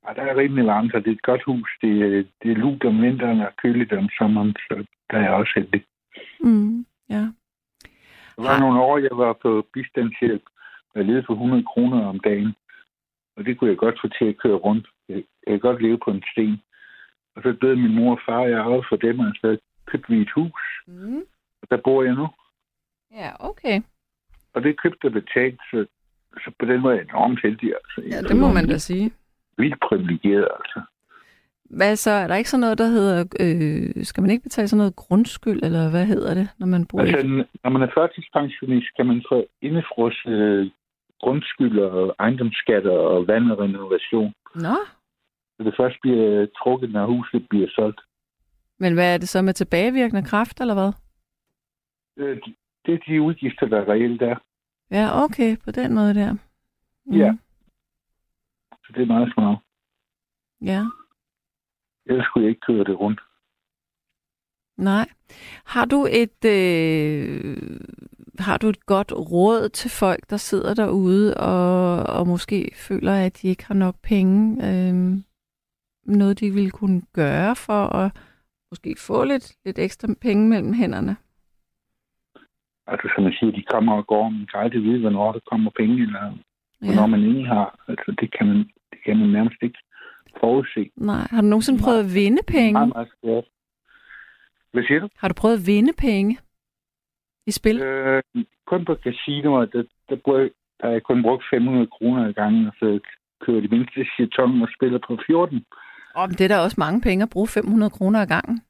Og der er rimelig varmt, og det er et godt hus. Det, er- det er lugt om vinteren og køligt om sommeren, så der er jeg også heldig. Mm, ja. Der var nogle år, jeg var på bistandshjælp. Jeg levede for 100 kroner om dagen. Og det kunne jeg godt få til at køre rundt. Jeg kan godt leve på en sten. Og så døde min mor og far, og jeg arvede for dem, og så købte vi et hus. Mm. Og der bor jeg nu. Ja, okay. Og det købte og betalt, så, så på den måde er jeg enormt heldig. Altså. Ja, det må man da sige. Vildt privilegeret, altså. Hvad så? Er der ikke sådan noget, der hedder... Øh, skal man ikke betale sådan noget grundskyld, eller hvad hedder det, når man bor Altså, i... når man er førtidspensionist, kan man få indefrosset øh, grundskyld og ejendomsskatter og vand og renovation. Nå, Så det først bliver trukket, når huset bliver solgt. men hvad er det så med tilbagevirkende kraft, eller hvad? Øh, Det er de udgifter, der reelt er. Ja, okay, på den måde der. Mm. Ja. Så det er meget smart. Ja, Ellers skulle jeg ikke køre det rundt. nej. Har du et... Øh, har du et godt råd til folk, der sidder derude og, og måske føler, at de ikke har nok penge? Øh, noget, de ville kunne gøre for at måske få lidt, lidt ekstra penge mellem hænderne? Altså, som jeg siger, de kommer og går, man kan aldrig vide, hvornår der kommer penge, eller hvornår Ja. man egentlig har. Altså, det kan man, det kan man nærmest ikke forudse. Nej. Har du nogensinde Nej. prøvet at vinde penge? Meget, meget svært. Hvad siger du? Har du prøvet at vinde penge i spil? Øh, kun på casinoer, der, der, bruger, der har jeg kun brugt 500 kroner i gangen, og så kører de mindste jeton og spiller på 14. Men det er da også mange penge at bruge 500 kroner ad gangen.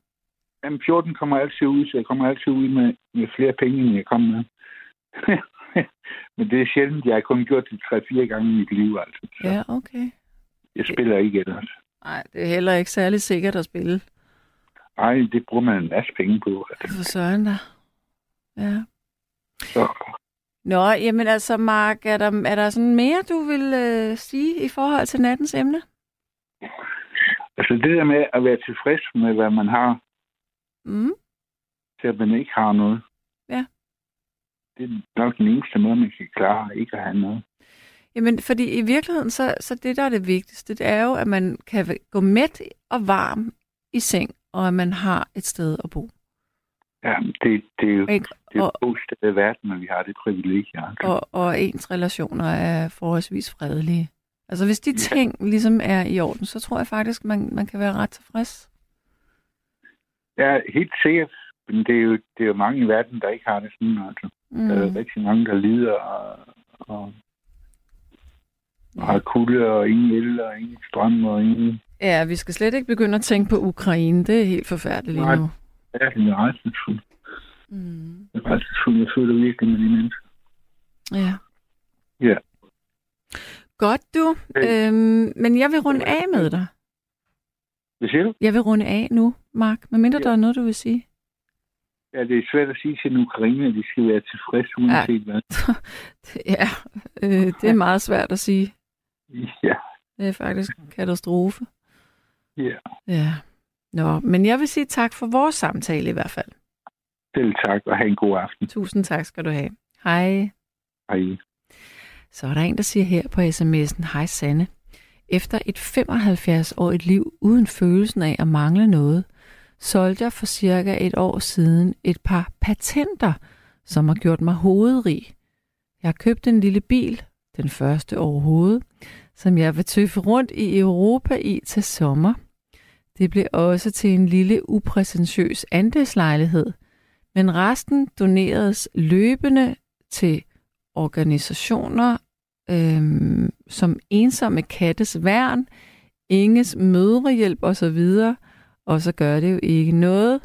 Jamen, 14 kommer altid ud, så jeg kommer altid ud med, med flere penge, end jeg kommer med. [laughs] Men det er sjældent. Jeg har kun gjort det 3-4 gange i mit liv, altså. Så Ja, okay. jeg spiller ikke ellers. Nej, det er heller ikke særlig sikkert at spille. Ej, det bruger man en masse penge på. Altså. For søren da. Ja. Så, Nå, jamen altså, Mark, er der, er der sådan mere, du vil øh, sige i forhold til nattens emne? Altså det der med at være tilfreds med, hvad man har, Mm. til at man ikke har noget. Ja. Det er nok den eneste måde, man kan klare ikke at have noget. Jamen, fordi i virkeligheden, så, så det, der er det vigtigste, det er jo, at man kan gå mæt og varm i seng, og at man har et sted at bo. Ja, det, det er jo Ikke? det er Og, sted i verden, at vi har det privilegie. Altså. og, og ens relationer er forholdsvis fredelige. Altså, hvis de ting ligesom er i orden, så tror jeg faktisk, man, man kan være ret tilfreds. Ja, helt sikkert. Men det er, jo, det er jo mange i verden, der ikke har det sådan. Altså. Mm. Der er rigtig mange, der lider og, og, og har kulde og ingen el og ingen strøm og ingen... Ja, vi skal slet ikke begynde at tænke på Ukraine. Det er helt forfærdeligt lige nu. Ja, det er rejselsfuld. Mm. Det er rejselsfuld. Jeg føler virkelig med de mennesker. Ja. Ja. Godt du. Øh. Øhm, men jeg vil runde af med dig. Hvad siger du? Jeg vil runde af nu, Mark. Medmindre Ja. der er noget, du vil sige. Ja, det er svært at sige til en ukraine, at de skal være tilfredse uanset hvad. ja, [laughs] øh, det er meget svært at sige. [laughs] Ja, Det er faktisk en katastrofe. ja. Ja. Nå, men jeg vil sige tak for vores samtale i hvert fald. Selv tak, og have en god aften. Tusind tak skal du have. Hej. Hej. Så er der en, der siger her på sms'en, Hej Sanne. Efter et 75-årigt liv uden følelsen af at mangle noget, solgte jeg for cirka et år siden et par patenter, som har gjort mig hovedrig. Jeg købte en lille bil, den første overhovedet, som jeg vil tøffe rundt i Europa i til sommer. Det blev også til en lille upræsentiøs andelslejlighed, men resten doneredes løbende til organisationer øhm, som Ensomme Kattes Værn, Inges Mødrehjælp osv., og så gør det jo ikke noget,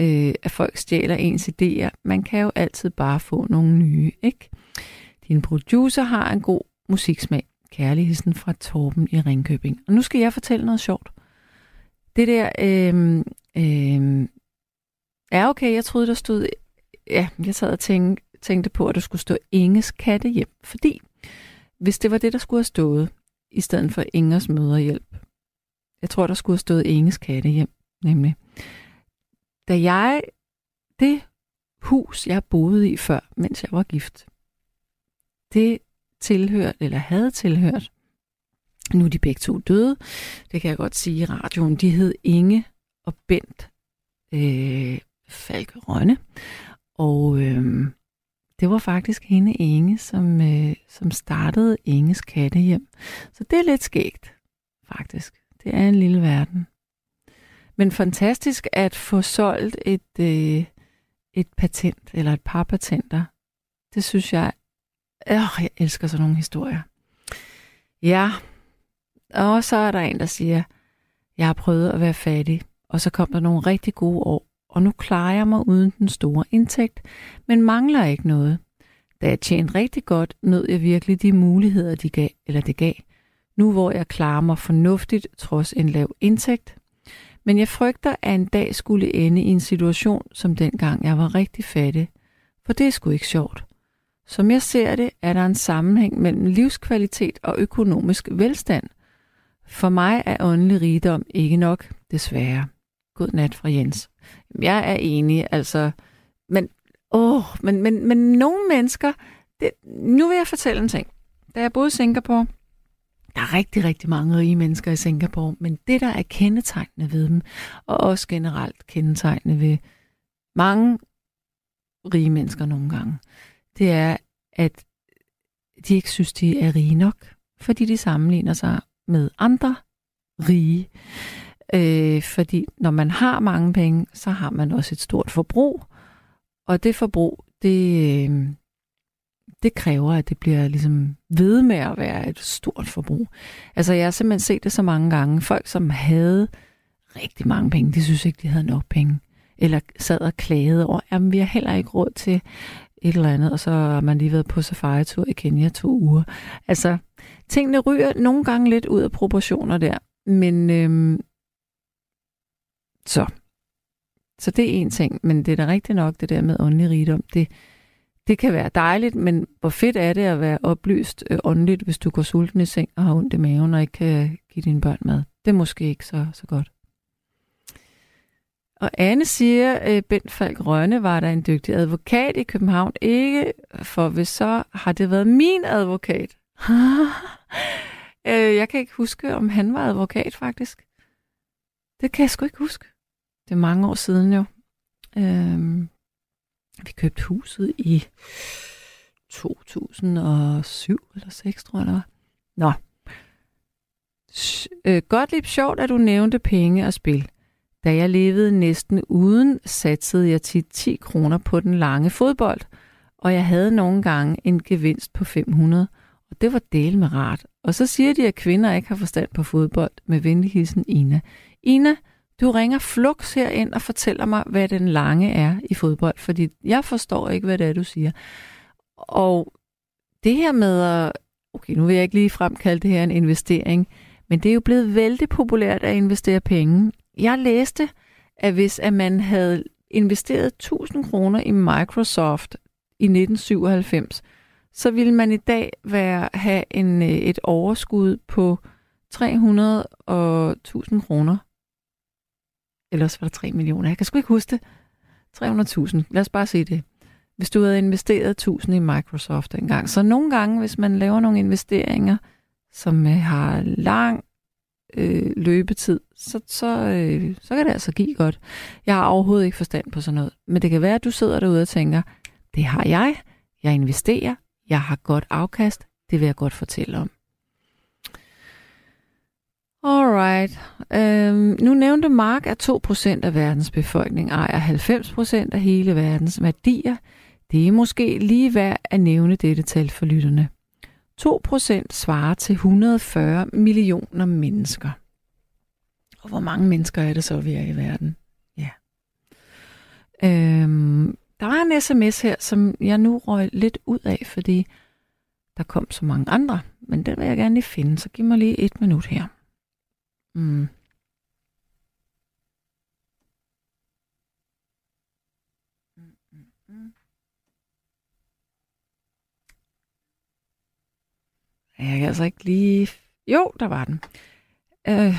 øh, at folk stjæler ens idéer. Man kan jo altid bare få nogle nye, ikke? Din producer har en god musiksmag. Kærligheden fra Torben i Ringkøbing. Og nu skal jeg fortælle noget sjovt. Det der, øh, øh, ja okay, jeg troede, der stod, ja, jeg sad og tænkte, tænkte på, at der skulle stå Inges katte hjem. Fordi hvis det var det, der skulle have stået, i stedet for Ingers møderhjælp, jeg tror, der skulle have stået Inges katte hjem, nemlig. Da jeg, det hus, jeg boede i før, mens jeg var gift, det tilhørte, eller havde tilhørt, nu er de begge to døde, det kan jeg godt sige i radioen, de hed Inge og Bent øh, Falk Rønne, og øh, det var faktisk hende Inge, som, øh, som startede Inges kattehjem. Så det er lidt skægt, faktisk. Det er en lille verden. Men fantastisk at få solgt et, øh, et patent, eller et par patenter. Det synes jeg, øh, jeg elsker sådan nogle historier. Ja, og så er der en, der siger, jeg har prøvet at være fattig, og så kom der nogle rigtig gode år, og nu klarer jeg mig uden den store indtægt, men mangler ikke noget. Da jeg tjente rigtig godt, nød jeg virkelig de muligheder, de gav, eller det gav. Nu hvor jeg klarer mig fornuftigt, trods en lav indtægt. Men jeg frygter, at en dag skulle ende i en situation, som dengang jeg var rigtig fattig. For det er sgu ikke sjovt. Som jeg ser det, er der en sammenhæng mellem livskvalitet og økonomisk velstand. For mig er åndelig rigdom ikke nok, desværre. God nat fra Jens. Jeg er enig, altså, men, åh, men, men, men nogle mennesker, det, nu vil jeg fortælle en ting. Da jeg boede i Singapore, der er rigtig, rigtig mange rige mennesker i Singapore, men det, der er kendetegnende ved dem, og også generelt kendetegnende ved mange rige mennesker nogle gange, det er, at de ikke synes, de er rige nok, fordi de sammenligner sig med andre rige. Øh, fordi når man har mange penge, så har man også et stort forbrug. Og det forbrug, det, øh, det kræver, at det bliver ligesom ved med at være et stort forbrug. Altså jeg har simpelthen set det så mange gange. Folk, som havde rigtig mange penge, de synes ikke, de havde nok penge. Eller sad og klagede over, at vi har heller ikke råd til et eller andet, og så har man lige været på safari-tur i Kenya to uger. Altså, tingene ryger nogle gange lidt ud af proportioner der, men øhm, så. Så det er en ting, men det er da rigtigt nok, det der med åndelig rigdom, det, det kan være dejligt, men hvor fedt er det at være oplyst øh, åndeligt, hvis du går sulten i seng og har ondt i maven og ikke kan give dine børn mad. Det er måske ikke så, så godt. Og Anne siger, at øh, Bent Falk Rønne var der en dygtig advokat i København. Ikke, for hvis så har det været min advokat. [laughs] Øh, jeg kan ikke huske, om han var advokat faktisk. Det kan jeg sgu ikke huske. Det er mange år siden jo. Øhm, vi købte huset i 2007 eller 6, tror jeg eller. Nå. Øh, godt lidt sjovt, at du nævnte penge og spil. Da jeg levede næsten uden, satsede jeg tit 10 kroner på den lange fodbold, og jeg havde nogle gange en gevinst på 500, og det var del med rart. Og så siger de, at kvinder ikke har forstand på fodbold, med venligheden Ina. Ina, du ringer flux ind og fortæller mig, hvad den lange er i fodbold, fordi jeg forstår ikke, hvad det er, du siger. Og det her med at, okay, nu vil jeg ikke lige fremkalde det her en investering, men det er jo blevet vældig populært at investere penge. Jeg læste, at hvis at man havde investeret 1000 kroner i Microsoft i 1997, så ville man i dag være, have en, øh, et overskud på 300 og eller også var der 3 millioner. Jeg kan sgu ikke huske det. 300.000. Lad os bare sige det. Hvis du havde investeret 1000 i Microsoft engang. Så nogle gange, hvis man laver nogle investeringer, som øh, har lang øh, løbetid, så, så, øh, så kan det altså give godt. Jeg har overhovedet ikke forstand på sådan noget. Men det kan være, at du sidder derude og tænker, det har jeg. Jeg investerer. Jeg har godt afkast. Det vil jeg godt fortælle om. Alright. Øhm, nu nævnte Mark, at 2% af verdens befolkning ejer 90% af hele verdens værdier. Det er måske lige værd at nævne dette tal for lytterne. 2% svarer til 140 millioner mennesker. Og hvor mange mennesker er det så, vi er i verden? Ja. Øhm, der var en sms her, som jeg nu røg lidt ud af, fordi der kom så mange andre. Men den vil jeg gerne lige finde, så giv mig lige et minut her. Mm. Jeg kan altså ikke lige... Jo, der var den. Øh,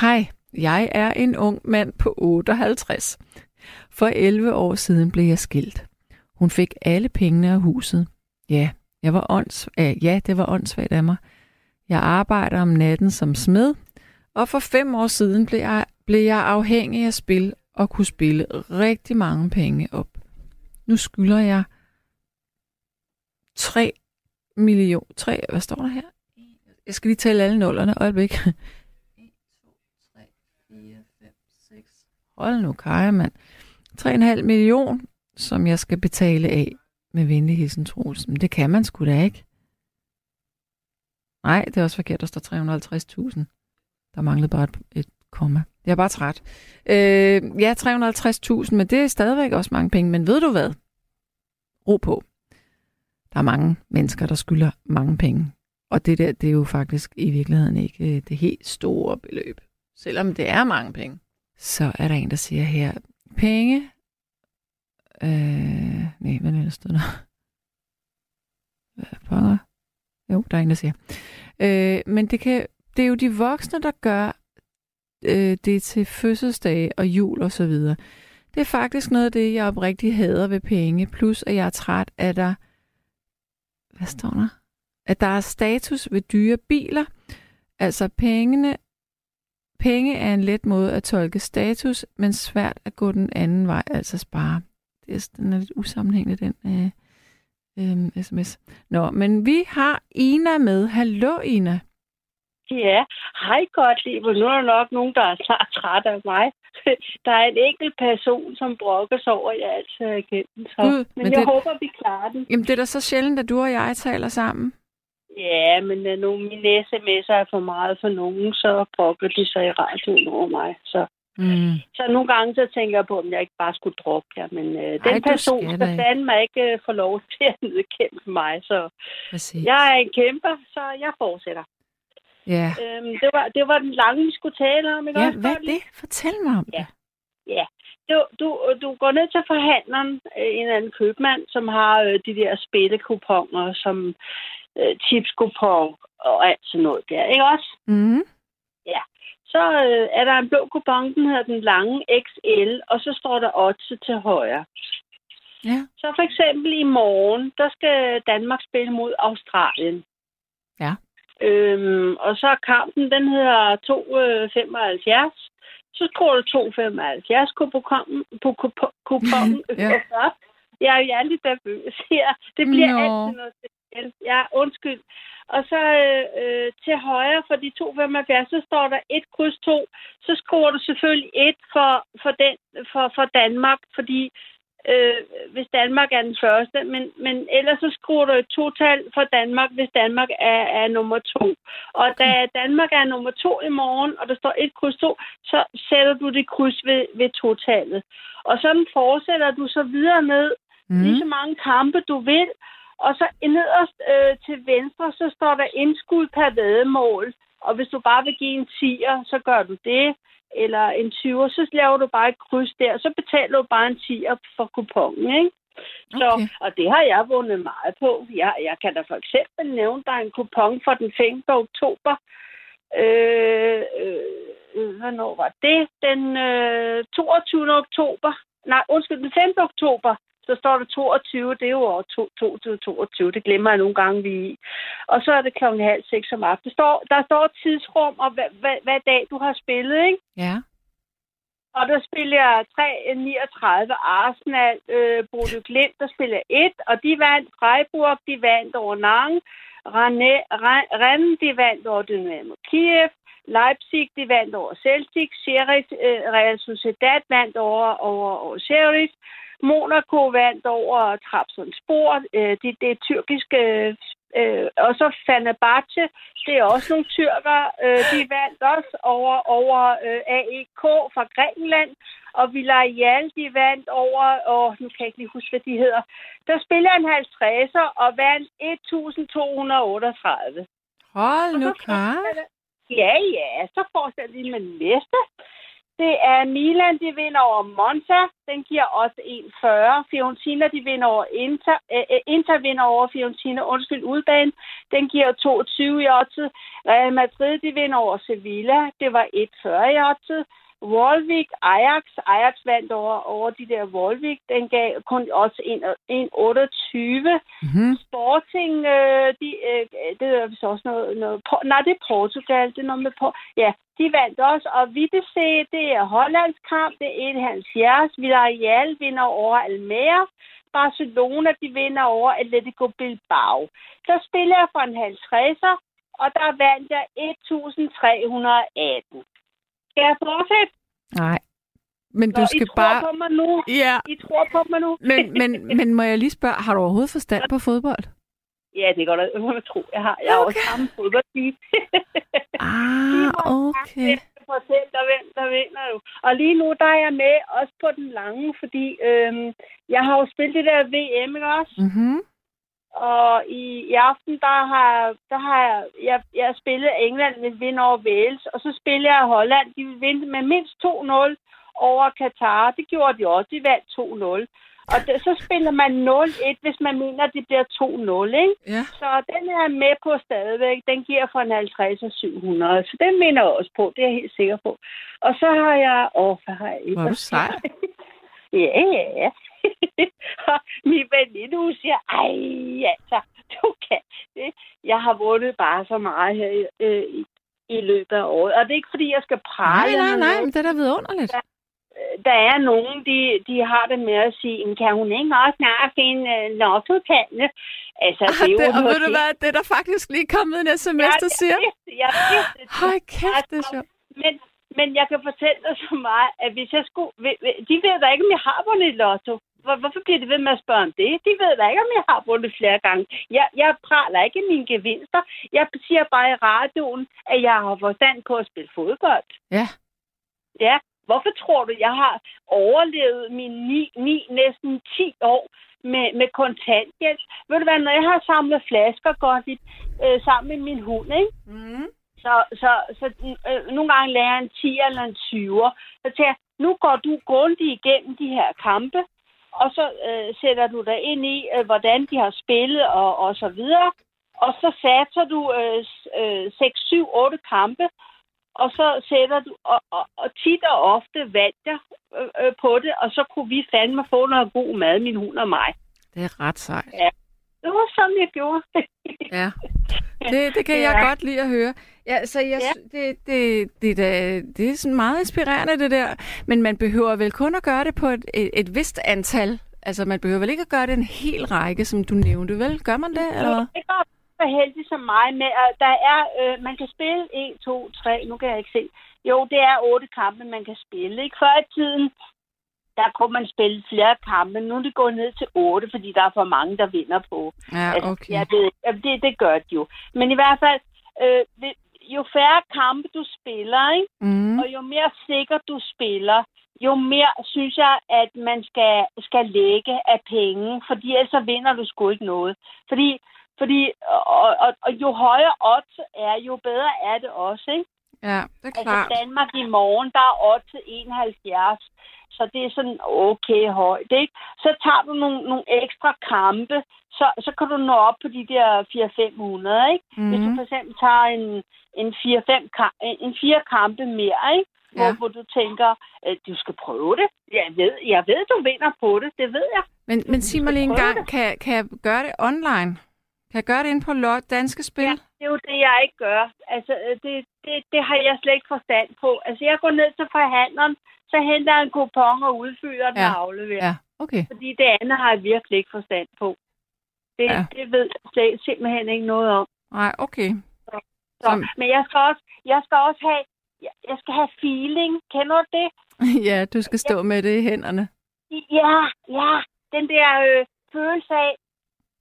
hej, jeg er en ung mand på 58. For 11 år siden blev jeg skilt. Hun fik alle pengene af huset. Ja, jeg var ånds... ja, det var åndssvagt af mig. Jeg arbejder om natten som smed, og for fem år siden blev jeg, blev jeg afhængig af spil og kunne spille rigtig mange penge op. Nu skylder jeg 3 million... 3, hvad står der her? Jeg skal lige tælle alle nullerne. Øjeblik. 1, 2, 3, 4, 5, 6. Hold nu, Kaja, mand. 3,5 million, som jeg skal betale af med venlig hilsen Troels. Men det kan man sgu da ikke. Nej, det er også forkert, der står 350.000. Der manglede bare et, et komma. Jeg er bare træt. Øh, ja, 350.000, men det er stadigvæk også mange penge. Men ved du hvad? Ro på. Der er mange mennesker, der skylder mange penge. Og det der, det er jo faktisk i virkeligheden ikke øh, det helt store beløb. Selvom det er mange penge. Så er der en, der siger her, penge... Øh, nej, hvad er det, der stod der? Hvad pokker? Jo, der er en, der siger. Øh, men det, kan, det er jo de voksne, der gør øh, det til fødselsdag og jul og så videre. Det er faktisk noget af det, jeg oprigtigt hader ved penge. Plus, at jeg er træt af der... Hvad står der? At der er status ved dyre biler. Altså pengene... Penge er en let måde at tolke status, men svært at gå den anden vej, altså spare. Det er, den er lidt usammenhængende, den øh, øh, sms. Nå, men vi har Ina med. Hallo, Ina. Ja, hej godt, liv. Nu er der nok nogen, der er snart træt af mig. [laughs] Der er en enkelt person, som brokker sig over, at jeg altid er igennem. Så. Gud, men, men jeg det- håber, vi klarer den. Jamen, det er da så sjældent, at du og jeg taler sammen. Ja, men uh, nogle mine sms'er er for meget for nogen, så brokker de sig i radioen over mig. Så, Mm. så nogle gange så tænker jeg på, om jeg ikke bare skulle droppe jer. Men uh, den du person skal fandme ikke uh, få lov [laughs] til at nedkæmpe mig. Så Præcis. jeg er en kæmper, så jeg fortsætter. Ja. Øhm, det, var, det var den lange, vi skulle tale om. Ikke ja, også, hvad er det? Fortæl mig om Ja. det. Ja, du, du, du går ned til forhandleren, øh, en anden købmand, som har øh, de der spillekuponer, som øh, tipskupon og alt sådan noget der, ikke også? Mm. Så øh, er der en blå kupon, den hedder den lange XL, og så står der odds til højre. Ja. Så for eksempel i morgen, der skal Danmark spille mod Australien. Øhm, og så kampen, den hedder 2,75. Så skruer du 2,75 på kuponen. På kupo- kuponen. [laughs] Ja. ja. Jeg er jo jeg er lidt nervøs her. Det bliver Nå. altid noget specielt. Ja, undskyld. Og så øh, øh, til højre for de 2,75, så står der 1 kryds 2. Så skruer du selvfølgelig 1 for, for, den, for, for Danmark, fordi øh, hvis Danmark er den første, men, men ellers så skruer du et total for Danmark, hvis Danmark er, er nummer to. Og da Danmark er nummer to i morgen, og der står et kryds to, så sætter du det kryds ved, ved totalet. Og sådan fortsætter du så videre med mm. lige så mange kampe, du vil. Og så nederst øh, til venstre, så står der indskud per væddemål. Og hvis du bare vil give en 10'er, så gør du det. Eller en 20'er, så laver du bare et kryds der. Så betaler du bare en 10'er for kupongen, ikke? Så, Okay. og det har jeg vundet meget på. Jeg, jeg kan da for eksempel nævne, der er en kupon for den 5. oktober. Øh, øh, hvornår var det? Den øh, 22. oktober. Nej, undskyld, den 5. oktober. Så står der 22, det er jo år 2022. Det glemmer jeg nogle gange, vi er i. Og så er det klokken halv seks om aftenen. Der står, der står tidsrum, og hvad, hvad, hvad dag du har spillet, ikke? Ja. Og der spiller jeg 3-39 Arsenal, øh, Bodø Glimt, der spiller jeg 1, og de vandt Freiburg, de vandt over Nang, Rennes, de vandt over Dynamo Kiev, Leipzig, de vandt over Celtic, Sheriff, øh, Real Sociedad vandt over, over, over Sheriff, Monaco vandt over Trabzonspor, øh, det, det er tyrkiske Øh, og så Fenerbahce, det er også nogle tyrker. Øh, de vandt også over, over øh, AEK fra Grækenland. Og Villarreal, de vandt over, og nu kan jeg ikke lige huske, hvad de hedder. Der spiller en 50'er og vandt 1238. Hold nu klar. Ja, ja, så fortsætter lige med næste. Det er Milan, de vinder over Monza. Den giver også 1,40. Fiorentina, de vinder over Inter. Æ, Inter vinder over Fiorentina, undskyld, udbanen. Den giver 22 i oddset. Real Madrid, de vinder over Sevilla. Det var 1,40 i oddset. Volvik, Ajax. Ajax vandt over, over de der Volvik. Den gav kun også 1,28. Mm-hmm. Sporting, øh, de, øh, det er vist også noget, noget nej, det er Portugal, det er noget med på, ja, de vandt også, og Vitesse, det er Hollands kamp, det er 1,70, Villarreal vinder over Almere, Barcelona, de vinder over Atletico Bilbao. Så spiller jeg for en 50'er, og der vandt jeg 1.318. Skal jeg fortsætte? Nej. Men du Nå, skal I tror bare... på mig nu. Ja, I tror på mig nu. men, men, men må jeg lige spørge, har du overhovedet forstand på fodbold? ja, det går da, må man tro, jeg har. Jeg har også samme fodboldtid. Ah, okay. procent, der vinder, der vinder du. Og lige nu, der er jeg med også på den lange, fordi øhm, jeg har jo spillet det der VM, ikke også? Mm-hmm. Og i, i aften, der har, der har jeg, jeg, jeg spillet England vil vinde over Wales, og så spiller jeg Holland. De vil vinde med mindst 2-0 over Katar. Det gjorde de også. De vandt 2-0. Og det, så spiller man 0-1, hvis man mener, at det bliver 2-0, ikke? Ja. Så den er med på stadigvæk. Den giver fra en 50 og 700. Så den minder jeg også på. Det er jeg helt sikker på. Og så har jeg... Åh, hvad har jeg Hvor er du sej. [laughs] ja, ja, ja. Og [laughs] min veninde, hun siger, ej, altså, du kan det. Jeg har vundet bare så meget her i, øh, i, i løbet af året. Og det er ikke, fordi jeg skal Nej, prale. nej, nej, noget. men det er da vidunderligt. Der er nogen, de, de har det med at sige, "Men kan hun ikke også snart finde uh, lottotallene? Altså, Ah, det er det, og ved du hvad, det er der faktisk lige kommet en sms, der siger. Jeg jeg kæft, det er sjovt. Men, men jeg kan fortælle dig så meget, at hvis jeg skulle... De ved da ikke, om jeg har vundet lotto. Hvor, hvorfor bliver de ved med at spørge om det? De ved da ikke, om jeg har vundet flere gange. Jeg, jeg praler ikke mine gevinster. Jeg siger bare i radioen, at jeg har forstand på at spille fodbold. Ja. Ja. Hvorfor tror du, jeg har overlevet mine ni, ni næsten 10 år med, med kontanthjælp? Ved du hvad, når jeg har samlet flasker godt øh, sammen med min hund, ikke? Mm. Så, så, så øh, nogle gange lærer jeg en 10 eller en 20'er. Så tænker jeg, nu går du grundigt igennem de her kampe, og så øh, sætter du dig ind i, øh, hvordan de har spillet og, og så videre. Og så satser du øh, øh, 6, 7, 8 kampe, og så sætter du, og, og, og tit og ofte vandt jeg øh, øh, på det, og så kunne vi fandme få noget god mad, min hund og mig. Det er ret sejt. Det var sådan, jeg gjorde. Ja. Det, det kan jeg Ja. godt lide at høre. Ja, så jeg, Ja. det, det, det, det, det er sådan meget inspirerende, det der. Men man behøver vel kun at gøre det på et, et, et vist antal. Altså, man behøver vel ikke at gøre det en hel række, som du nævnte, vel? Gør man det, eller? Det er godt så heldig som mig med, at der er, øh, man kan spille 1, 2, 3, nu kan jeg ikke se. Jo, det er otte kampe, man kan spille. Ikke? Før i tiden, der kunne man spille flere kampe. Nu er det gået ned til otte, fordi der er for mange, der vinder på. Ja, Altså, okay. Jeg ved, det, det gør de jo. Men i hvert fald, øh, det- jo færre kampe du spiller, ikke? Mm. og jo mere sikkert du spiller, jo mere synes jeg, at man skal, skal lægge af penge, fordi ellers så vinder du sgu ikke noget. Fordi, fordi og, og, og jo højere odds er, jo bedre er det også, ikke? Ja, det er Altså klart. Danmark i morgen, der er odds til 71. Så det er sådan okay højt, ikke? Så tager du nogle, nogle ekstra kampe, så, så kan du nå op på de der 400-500, ikke? Mm. Hvis du Mhm. for eksempel tager en, en 4-5 kam- en 4 kampe mere, ikke? Hvor, Ja. hvor du tænker, at du skal prøve det. Jeg ved, jeg ved, du vinder på det. Det ved jeg. Men, men sig mig lige en gang, kan, kan jeg gøre det online? Kan jeg gøre det inde på Danske Spil? Ja, det er jo det, jeg ikke gør. Altså, øh, det, det, det har jeg slet ikke forstand på. Altså, jeg går ned til forhandleren, så henter jeg en kupon og udfylder den Ja. og afleverer. Ja, okay. Fordi det andet har jeg virkelig ikke forstand på. Det, Ja. det ved jeg slet, simpelthen ikke noget om. Nej, okay. Så, Som- Men jeg skal, også, jeg skal også have, jeg, jeg skal have feeling. Kender du det? [laughs] ja, du skal stå med det i hænderne. Ja, ja. Den der øh, følelse af,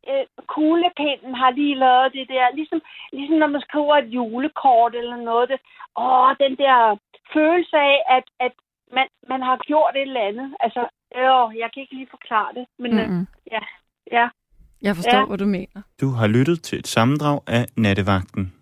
øh, kuglepinden har lige lavet det der. Ligesom, ligesom når man skriver et julekort eller noget. Det, åh, den der følelse af, at, at man, man har gjort et eller andet. Altså, øh, jeg kan ikke lige forklare det. Men mm-hmm. øh, ja, ja. Jeg forstår, ja. hvad du mener. Du har lyttet til et sammendrag af Nattevagten.